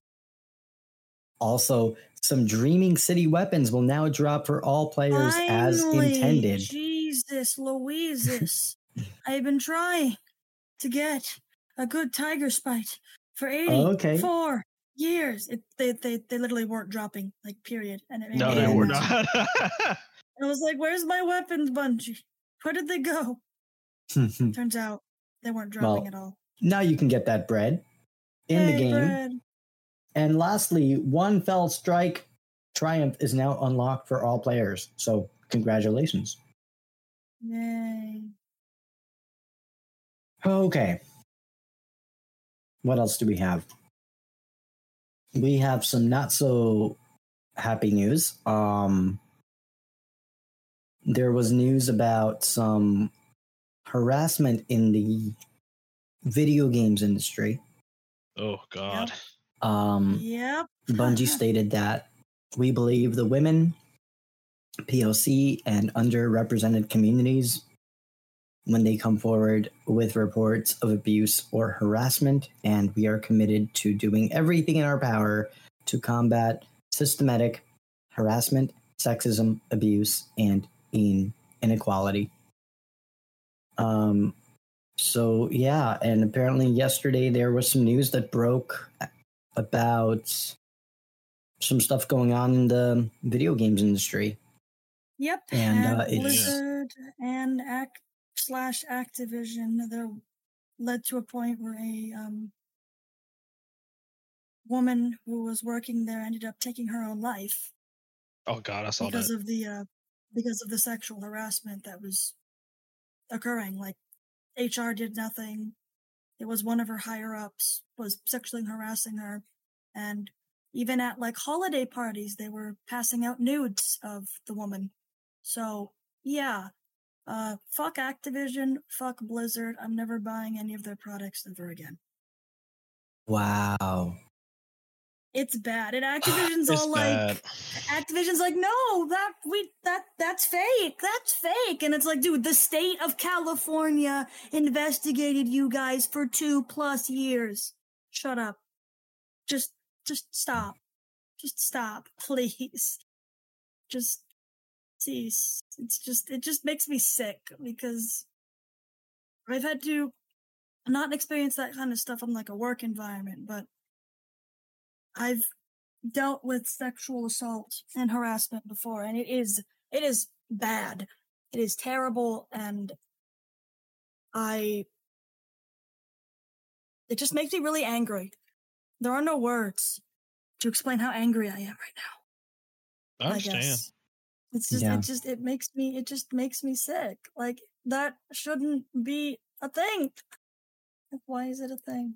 Also, some Dreaming City weapons will now drop for all players as intended. Jesus, Louises. I've been trying to get a good Tigerspite for oh, Okay. 84 years. It, they, they, they literally weren't dropping, like, period. And it made No, they were mad. not. I was like, where's my weapons, Bungie? Where did they go? Turns out they weren't Well, dropping at all. now you can get that bread in the game. bread. And lastly, one fell strike triumph is now unlocked for all players. So congratulations. Yay. Okay. What else do we have? We have some not so happy news. Um there was news about some harassment in the video games industry. Oh God. Um Yep. Bungie stated that we believe the women, POC, and underrepresented communities, when they come forward with reports of abuse or harassment, and we are committed to doing everything in our power to combat systematic harassment, sexism, abuse, and inequality. Um, so yeah, and apparently yesterday there was some news that broke about some stuff going on in the video games industry. Yep. And, And, uh, it's- Blizzard and Act slash Activision, they're led to a point where a um, woman who was working there ended up taking her own life Oh God, I saw because that. of the uh, because of the sexual harassment that was occurring. Like HR did nothing. It was one of her higher ups was sexually harassing her, and even at like holiday parties, they were passing out nudes of the woman. So yeah, uh, fuck Activision, fuck Blizzard. I'm never buying any of their products ever again. Wow. It's bad. And Activision's all like. Activision's like, no, that we that that's fake. That's fake. And it's like, dude, the state of California investigated you guys for two plus years. Shut up. Just just stop. Just stop, please. Just cease. It's just it just makes me sick because I've had to not experience that kind of stuff in like a work environment, but I've dealt with sexual assault and harassment before and it is it is bad it is terrible and i it just makes me really angry there are no words to explain how angry i am right now I understand. guess it's just Yeah. it just it makes me it just makes me sick like that shouldn't be a thing like, why is it a thing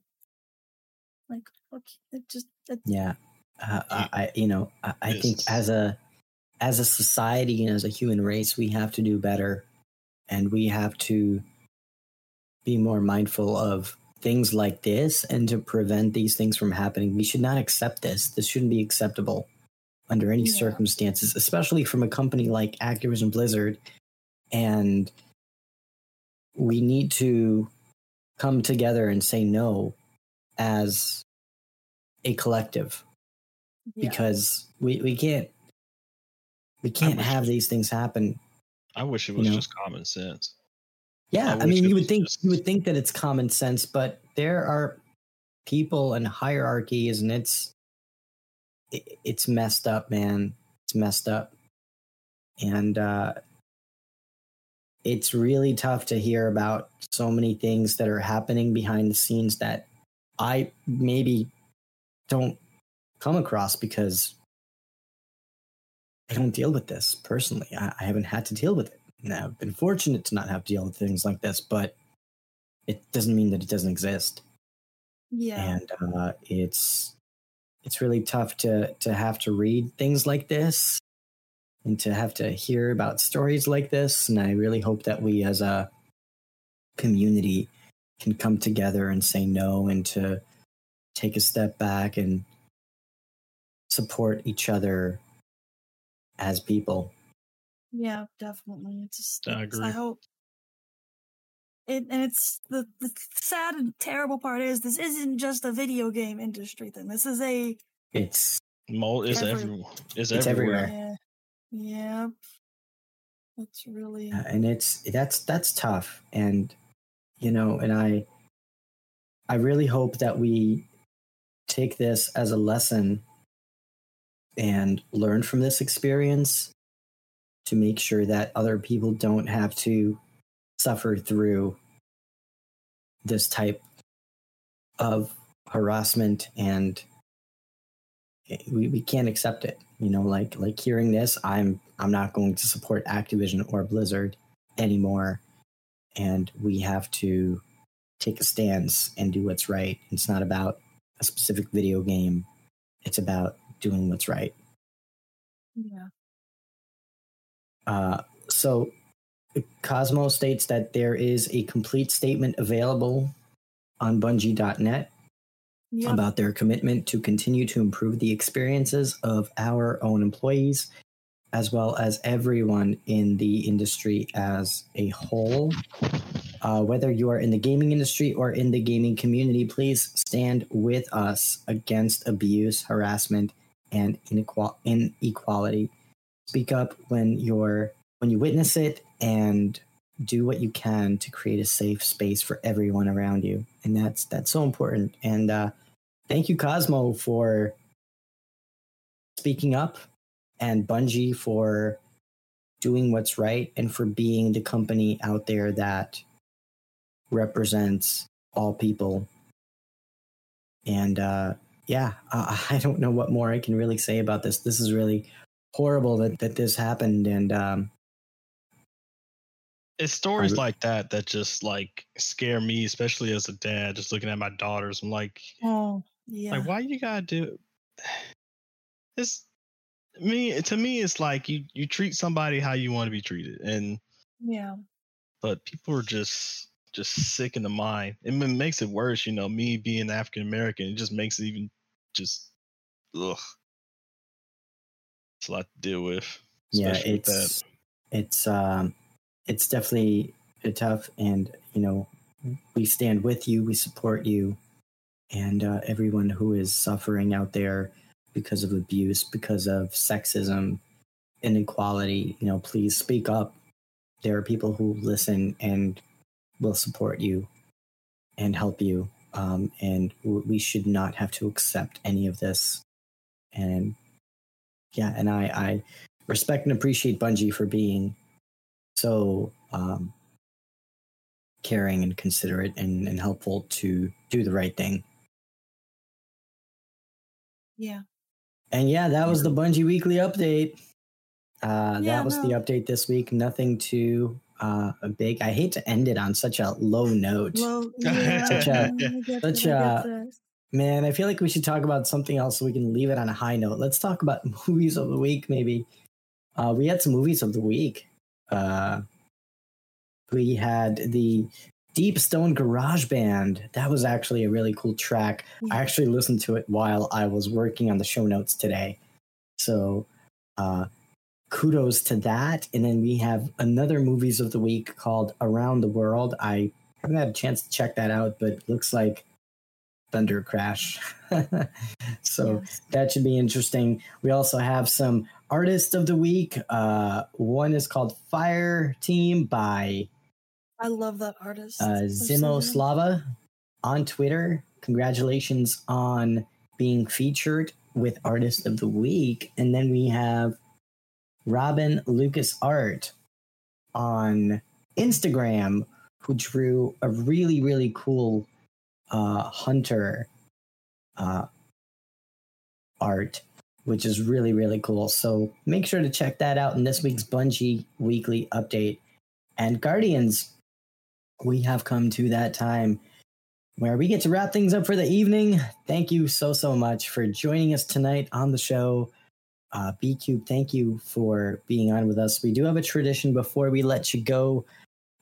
like okay, it just it, Yeah. Uh, I, you know, I, I think as a as a society and as a human race, we have to do better, and we have to be more mindful of things like this and to prevent these things from happening. We should not accept this. This shouldn't be acceptable under any Yeah. circumstances, especially from a company like Activision Blizzard. And we need to come together and say no as a collective yeah. because we, we can't we can't have it- these things happen. I wish it You was know? just common sense. Yeah, I I, mean you would think just- you would think that it's common sense, but there are people and hierarchies and it's it, it's messed up, man. It's messed up. And uh it's really tough to hear about so many things that are happening behind the scenes that I maybe don't come across because I don't deal with this personally. I, I haven't had to deal with it. And I've been fortunate to not have to deal with things like this, but it doesn't mean that it doesn't exist. yeah And uh, it's it's really tough to to have to read things like this and to have to hear about stories like this. And I really hope that we as a community can come together and say no and to take a step back and support each other as people. Yeah, definitely. It's just, I it's- agree. I hope. It, and it's the, the sad and terrible part is this isn't just a video game industry thing. This is a It's Mold is Every- everywhere. It's, It's everywhere. everywhere. yeah, yeah. It's really Uh, and it's that's that's tough and you know and i i really hope that we take this as a lesson and learn from this experience to make sure that other people don't have to suffer through this type of harassment and we, we can't accept it you know like like hearing this i'm i'm not going to support activision or blizzard anymore. And we have to take a stance and do what's right. It's not about a specific video game. It's about doing what's right. Yeah. uh, so cosmo states that there is a complete statement available on bungie.net Yep. about their commitment to continue to improve the experiences of our own employees as well as everyone in the industry as a whole. Uh, whether you are in the gaming industry or in the gaming community, please stand with us against abuse, harassment, and inequal- inequality. Speak up when you're when you witness it, and do what you can to create a safe space for everyone around you. And that's that's so important. And uh, thank you, Cosmo, for speaking up and Bungie for doing what's right and for being the company out there that represents all people. And uh, yeah, uh, I don't know what more I can really say about this. This is really horrible that, that this happened. And um, It's stories re- like that that just like scare me, especially as a dad, just looking at my daughters. I'm like, Oh, yeah. like, why you gotta do this? Me to me, it's like you you treat somebody how you want to be treated, and yeah. but people are just just sick in the mind. It makes it worse, you know. Me being African American, it just makes it even just ugh. It's a lot to deal with. yeah, especially with it's it's um, it's definitely tough, and you know, we stand with you, we support you, and uh, everyone who is suffering out there because of abuse, because of sexism, inequality. You know, please speak up. There are people who listen and will support you and help you, um, and we should not have to accept any of this. And yeah, and I, I respect and appreciate Bungie for being so um, caring and considerate and, and helpful to do the right thing. Yeah. And yeah, that was the Bungie weekly update. Uh, Yeah, that was the update this week. Nothing too uh, big. I hate to end it on such a low note. Well, yeah. Such a, get such it, I a- get it. Man, I feel like we should talk about something else so we can leave it on a high note. Let's talk about movies of the week, maybe. Uh, we had some movies of the week. Uh, we had the Deep Stone Garage Band. That was actually a really cool track. I actually listened to it while I was working on the show notes today. So, uh, kudos to that. And then we have another movies of the week called Around the World. I haven't had a chance to check that out, but it looks like Thunder Crash. so Yes. that should be interesting. We also have some artist of the week. Uh, one is called Fire Team by I love that artist. uh, Zimo. Slava on Twitter. Congratulations on being featured with Artist of the Week. And then we have Robin Lucas Art on Instagram, who drew a really, really cool uh, hunter uh, art, which is really, really cool. So make sure to check that out in this week's Bungie Weekly Update. And Guardians, we have come to that time where we get to wrap things up for the evening. Thank you so, so much for joining us tonight on the show. Uh, B Cube, thank you for being on with us. We do have a tradition before we let you go,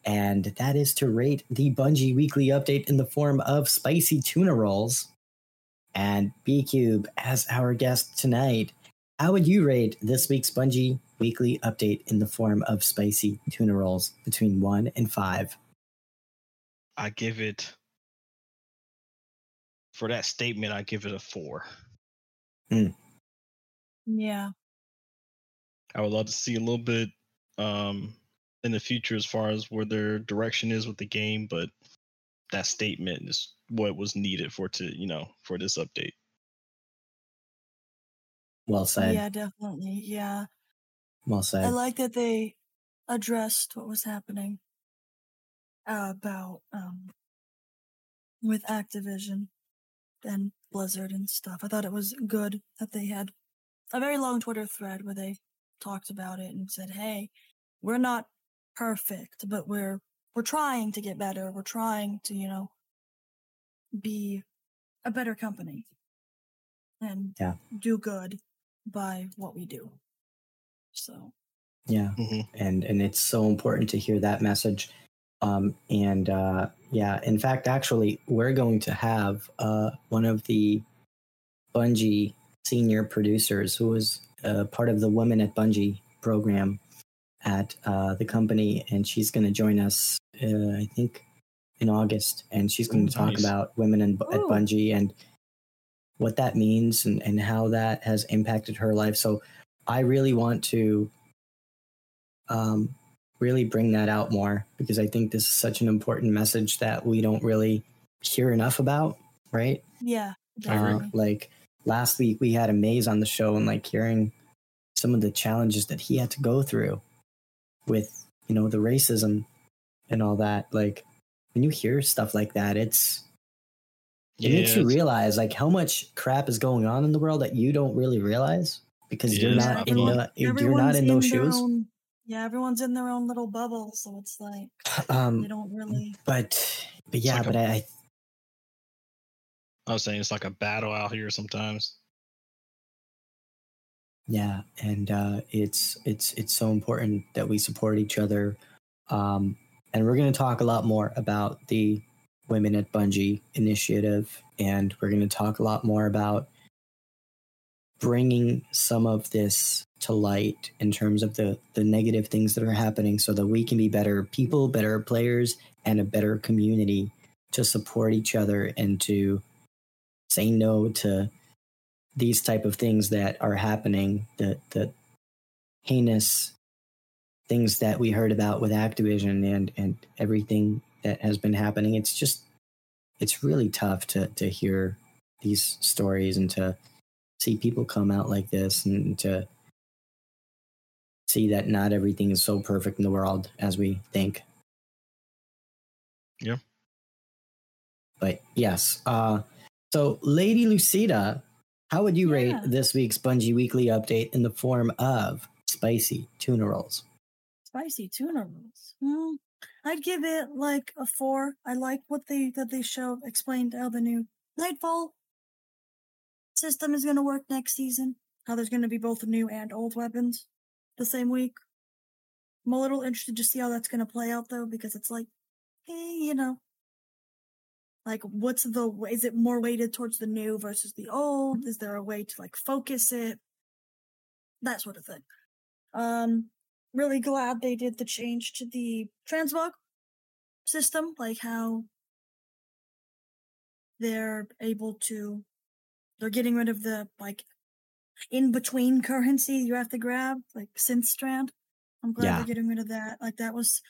and that is to rate the Bungie weekly update in the form of spicy tuna rolls. And B Cube, as our guest tonight, how would you rate this week's Bungie weekly update in the form of spicy tuna rolls between one and five? I give it for that statement. I give it a four. Yeah. I would love to see a little bit um, in the future as far as where their direction is with the game, but that statement is what was needed for to you know for this update. Well said. Yeah, definitely. Yeah. Well said. I like that they addressed what was happening. about um with Activision and Blizzard and stuff. I thought it was good that they had a very long Twitter thread where they talked about it and said, "Hey, we're not perfect, but we're we're trying to get better. We're trying to, you know, be a better company and Yeah. do good by what we do." So, Yeah. Mhm. and and it's so important to hear that message um and uh yeah in fact actually we're going to have uh one of the bungie senior producers who was uh, part of the women at bungie program at uh the company and she's going to join us uh, i think in august and she's going to talk nice. about women in, at Ooh. bungie and what that means and, and how that has impacted her life so i really want to um, really bring that out more because I think this is such an important message that we don't really hear enough about, right? yeah, Uh, like last week, we had a maze on the show, and like hearing some of the challenges that he had to go through with, you know, the racism and all that. Like when you hear stuff like that, it's it makes you realize like how much crap is going on in the world that you don't really realize because Yeah, you're not not in the you're not Everyone's in those their shoes. own- yeah, everyone's in their own little bubble, so it's like Um, they don't really. but but yeah, like but I, I I was saying it's like a battle out here sometimes. yeah, and uh, it's it's it's so important that we support each other. Um, and we're going to talk a lot more about the Women at Bungie initiative, and we're going to talk a lot more about bringing some of this to light in terms of the the negative things that are happening, so that we can be better people, better players, and a better community to support each other and to say no to these type of things that are happening the the heinous things that we heard about with Activision and and everything that has been happening it's just it's really tough to to hear these stories and to see people come out like this and to see that not everything is so perfect in the world as we think Yeah. but yes uh so lady lucida how would you rate this week's Bungie Weekly update in the form of spicy tuna rolls? Spicy tuna rolls. Hmm. I'd give it like a four. I like what they that they show explained how the new Nightfall system is going to work next season. How there's going to be both new and old weapons the same week. I'm a little interested to see how that's going to play out though, because it's like, eh, you know, like what's the is it more weighted towards the new versus the old? Is there a way to like focus it? That sort of thing. Um, really glad they did the change to the transmog system, like how they're able to they're getting rid of the like in between currency you have to grab, like Synthstrand. I'm glad Yeah. they're getting rid of that. Like that was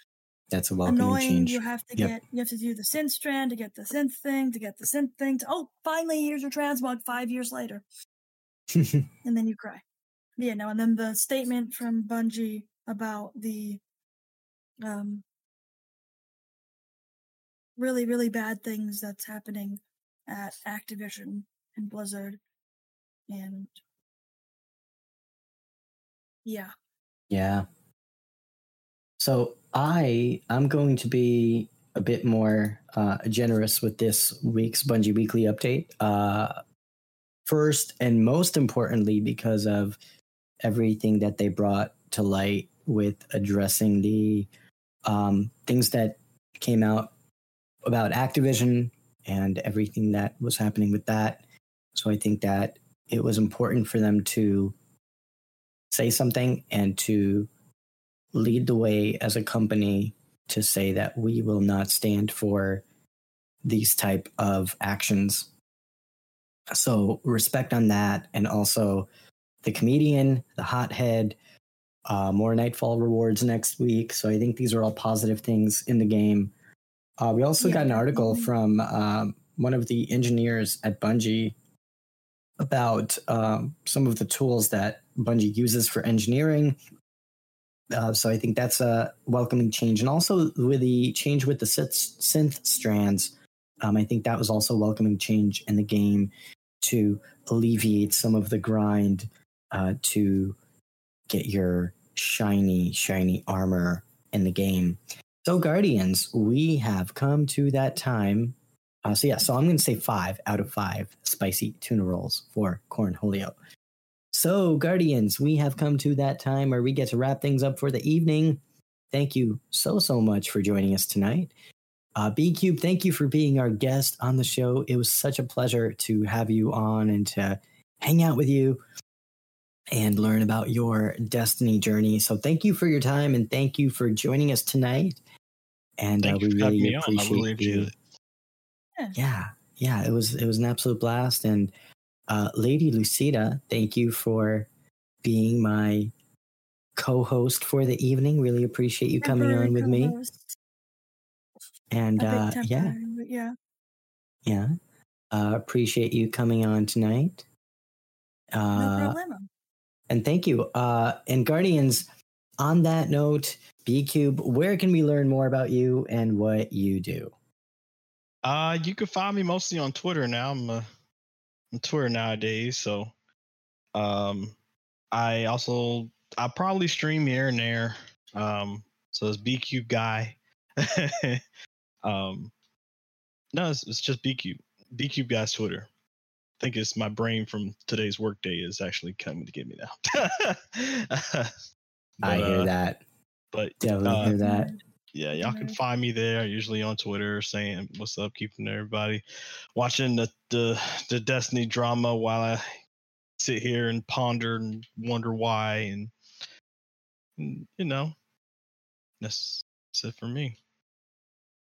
That's a welcome annoying. change. You have to Yep. get you have to do the Synthstrand to get the synth thing to get the synth thing to oh finally here's your transmog five years later and then you cry. Yeah, no, and then the statement from Bungie about the um really, really bad things that's happening at Activision and Blizzard. And yeah. Yeah. So I I'm going to be a bit more uh, generous with this week's Bungie Weekly update. Uh, first and most importantly, because of everything that they brought to light with addressing the um, things that came out about Activision and everything that was happening with that. So I think that it was important for them to say something and to lead the way as a company to say that we will not stand for these type of actions so respect on that and also the comedian the hothead uh, more nightfall rewards next week. So i think these are all positive things in the game. Uh, we also Yeah, got an article definitely. from um, one of the engineers at bungie about um, some of the tools that bungie uses for engineering. Uh, so I think that's a welcoming change, and also with the change with the synth, Synthstrands, um, I think that was also a welcoming change in the game to alleviate some of the grind uh, to get your shiny, shiny armor in the game. So, Guardians, we have come to that time. Uh, so, yeah, so I'm going to say five out of five spicy tuna rolls for Cornholio. So, Guardians, we have come to that time where we get to wrap things up for the evening. Thank you so, so much for joining us tonight. Uh, B Cube, thank you for being our guest on the show. It was such a pleasure to have you on and to hang out with you and learn about your destiny journey. So thank you for your time and thank you for joining us tonight. And uh, we really appreciate really you. Yeah. yeah, yeah, it was it was an absolute blast. And uh, Lady Lucida, thank you for being my co-host for the evening. Really appreciate you coming on with co-host. me. And uh, yeah, yeah, yeah. Uh, appreciate you coming on tonight. Uh, no problem. And thank you. Uh, and Guardians, on that note, B Cube, where can we learn more about you and what you do? Uh, you can find me mostly on Twitter now. I'm uh, Twitter nowadays, so um, I also I probably stream here and there. Um, so it's B Cube guy. Um, no, it's, it's just B Cube guy's Twitter. I think it's my brain from today's workday is actually coming to get me now. but, I hear uh, that. But definitely uh, hear that. Yeah, y'all can find me there. Usually on Twitter, saying what's up, keeping everybody watching the the, the Destiny drama while I sit here and ponder and wonder why, and, and you know, that's, that's it for me.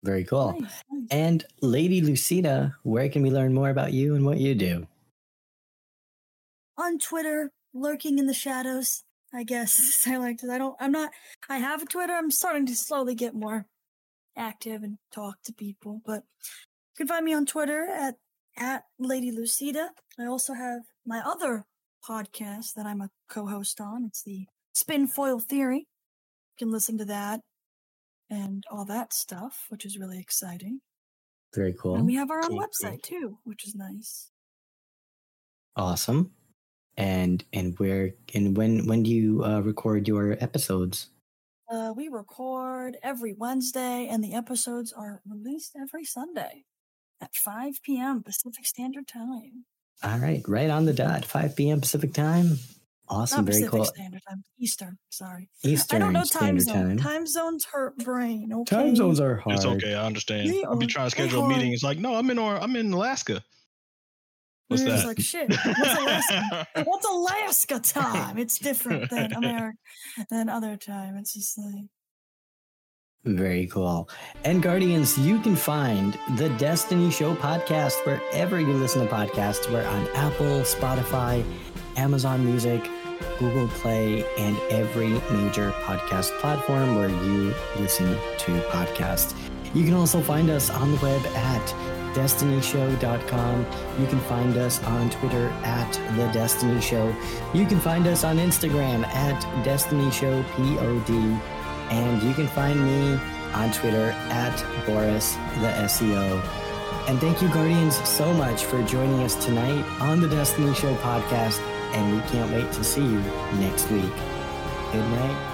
Very cool. Nice, nice. And Lady Lucida, where can we learn more about you and what you do? On Twitter, lurking in the shadows. I guess I like to. I don't. I'm not. I have a Twitter. I'm starting to slowly get more active and talk to people. But you can find me on Twitter at at Lady Lucida. I also have my other podcast that I'm a co-host on. It's the Spin Foil Theory. You can listen to that and all that stuff, which is really exciting. Very cool. And we have our own cool, website too, which is nice. Awesome. And and where and when when do you uh, record your episodes? Uh, we record every Wednesday, and the episodes are released every Sunday at 5 p.m. Pacific Standard Time. All right, right on the dot, 5 p.m. Pacific Time. Awesome, Not very Pacific cool. Standard Time, Eastern. Sorry, Eastern I don't know time Standard zone. Time. Time zones hurt brain. Okay. Time zones are hard. It's okay. I understand. They I'll be trying to schedule a meeting. It's like, no, I'm in or I'm in Alaska. What's mm, We're that? like shit. What's Alaska? What's Alaska time? It's different than America than other time. It's just like Very cool. And Guardians, you can find the Destiny Show podcast wherever you listen to podcasts. We're on Apple, Spotify, Amazon Music, Google Play, and every major podcast platform where you listen to podcasts. You can also find us on the web at destinyshow.com. You can find us on Twitter at The Destiny Show. You can find us on Instagram at Destiny Show POD. And you can find me on Twitter at Boris the SEO. And thank you, Guardians, so much for joining us tonight on the Destiny Show podcast. And we can't wait to see you next week. Good night.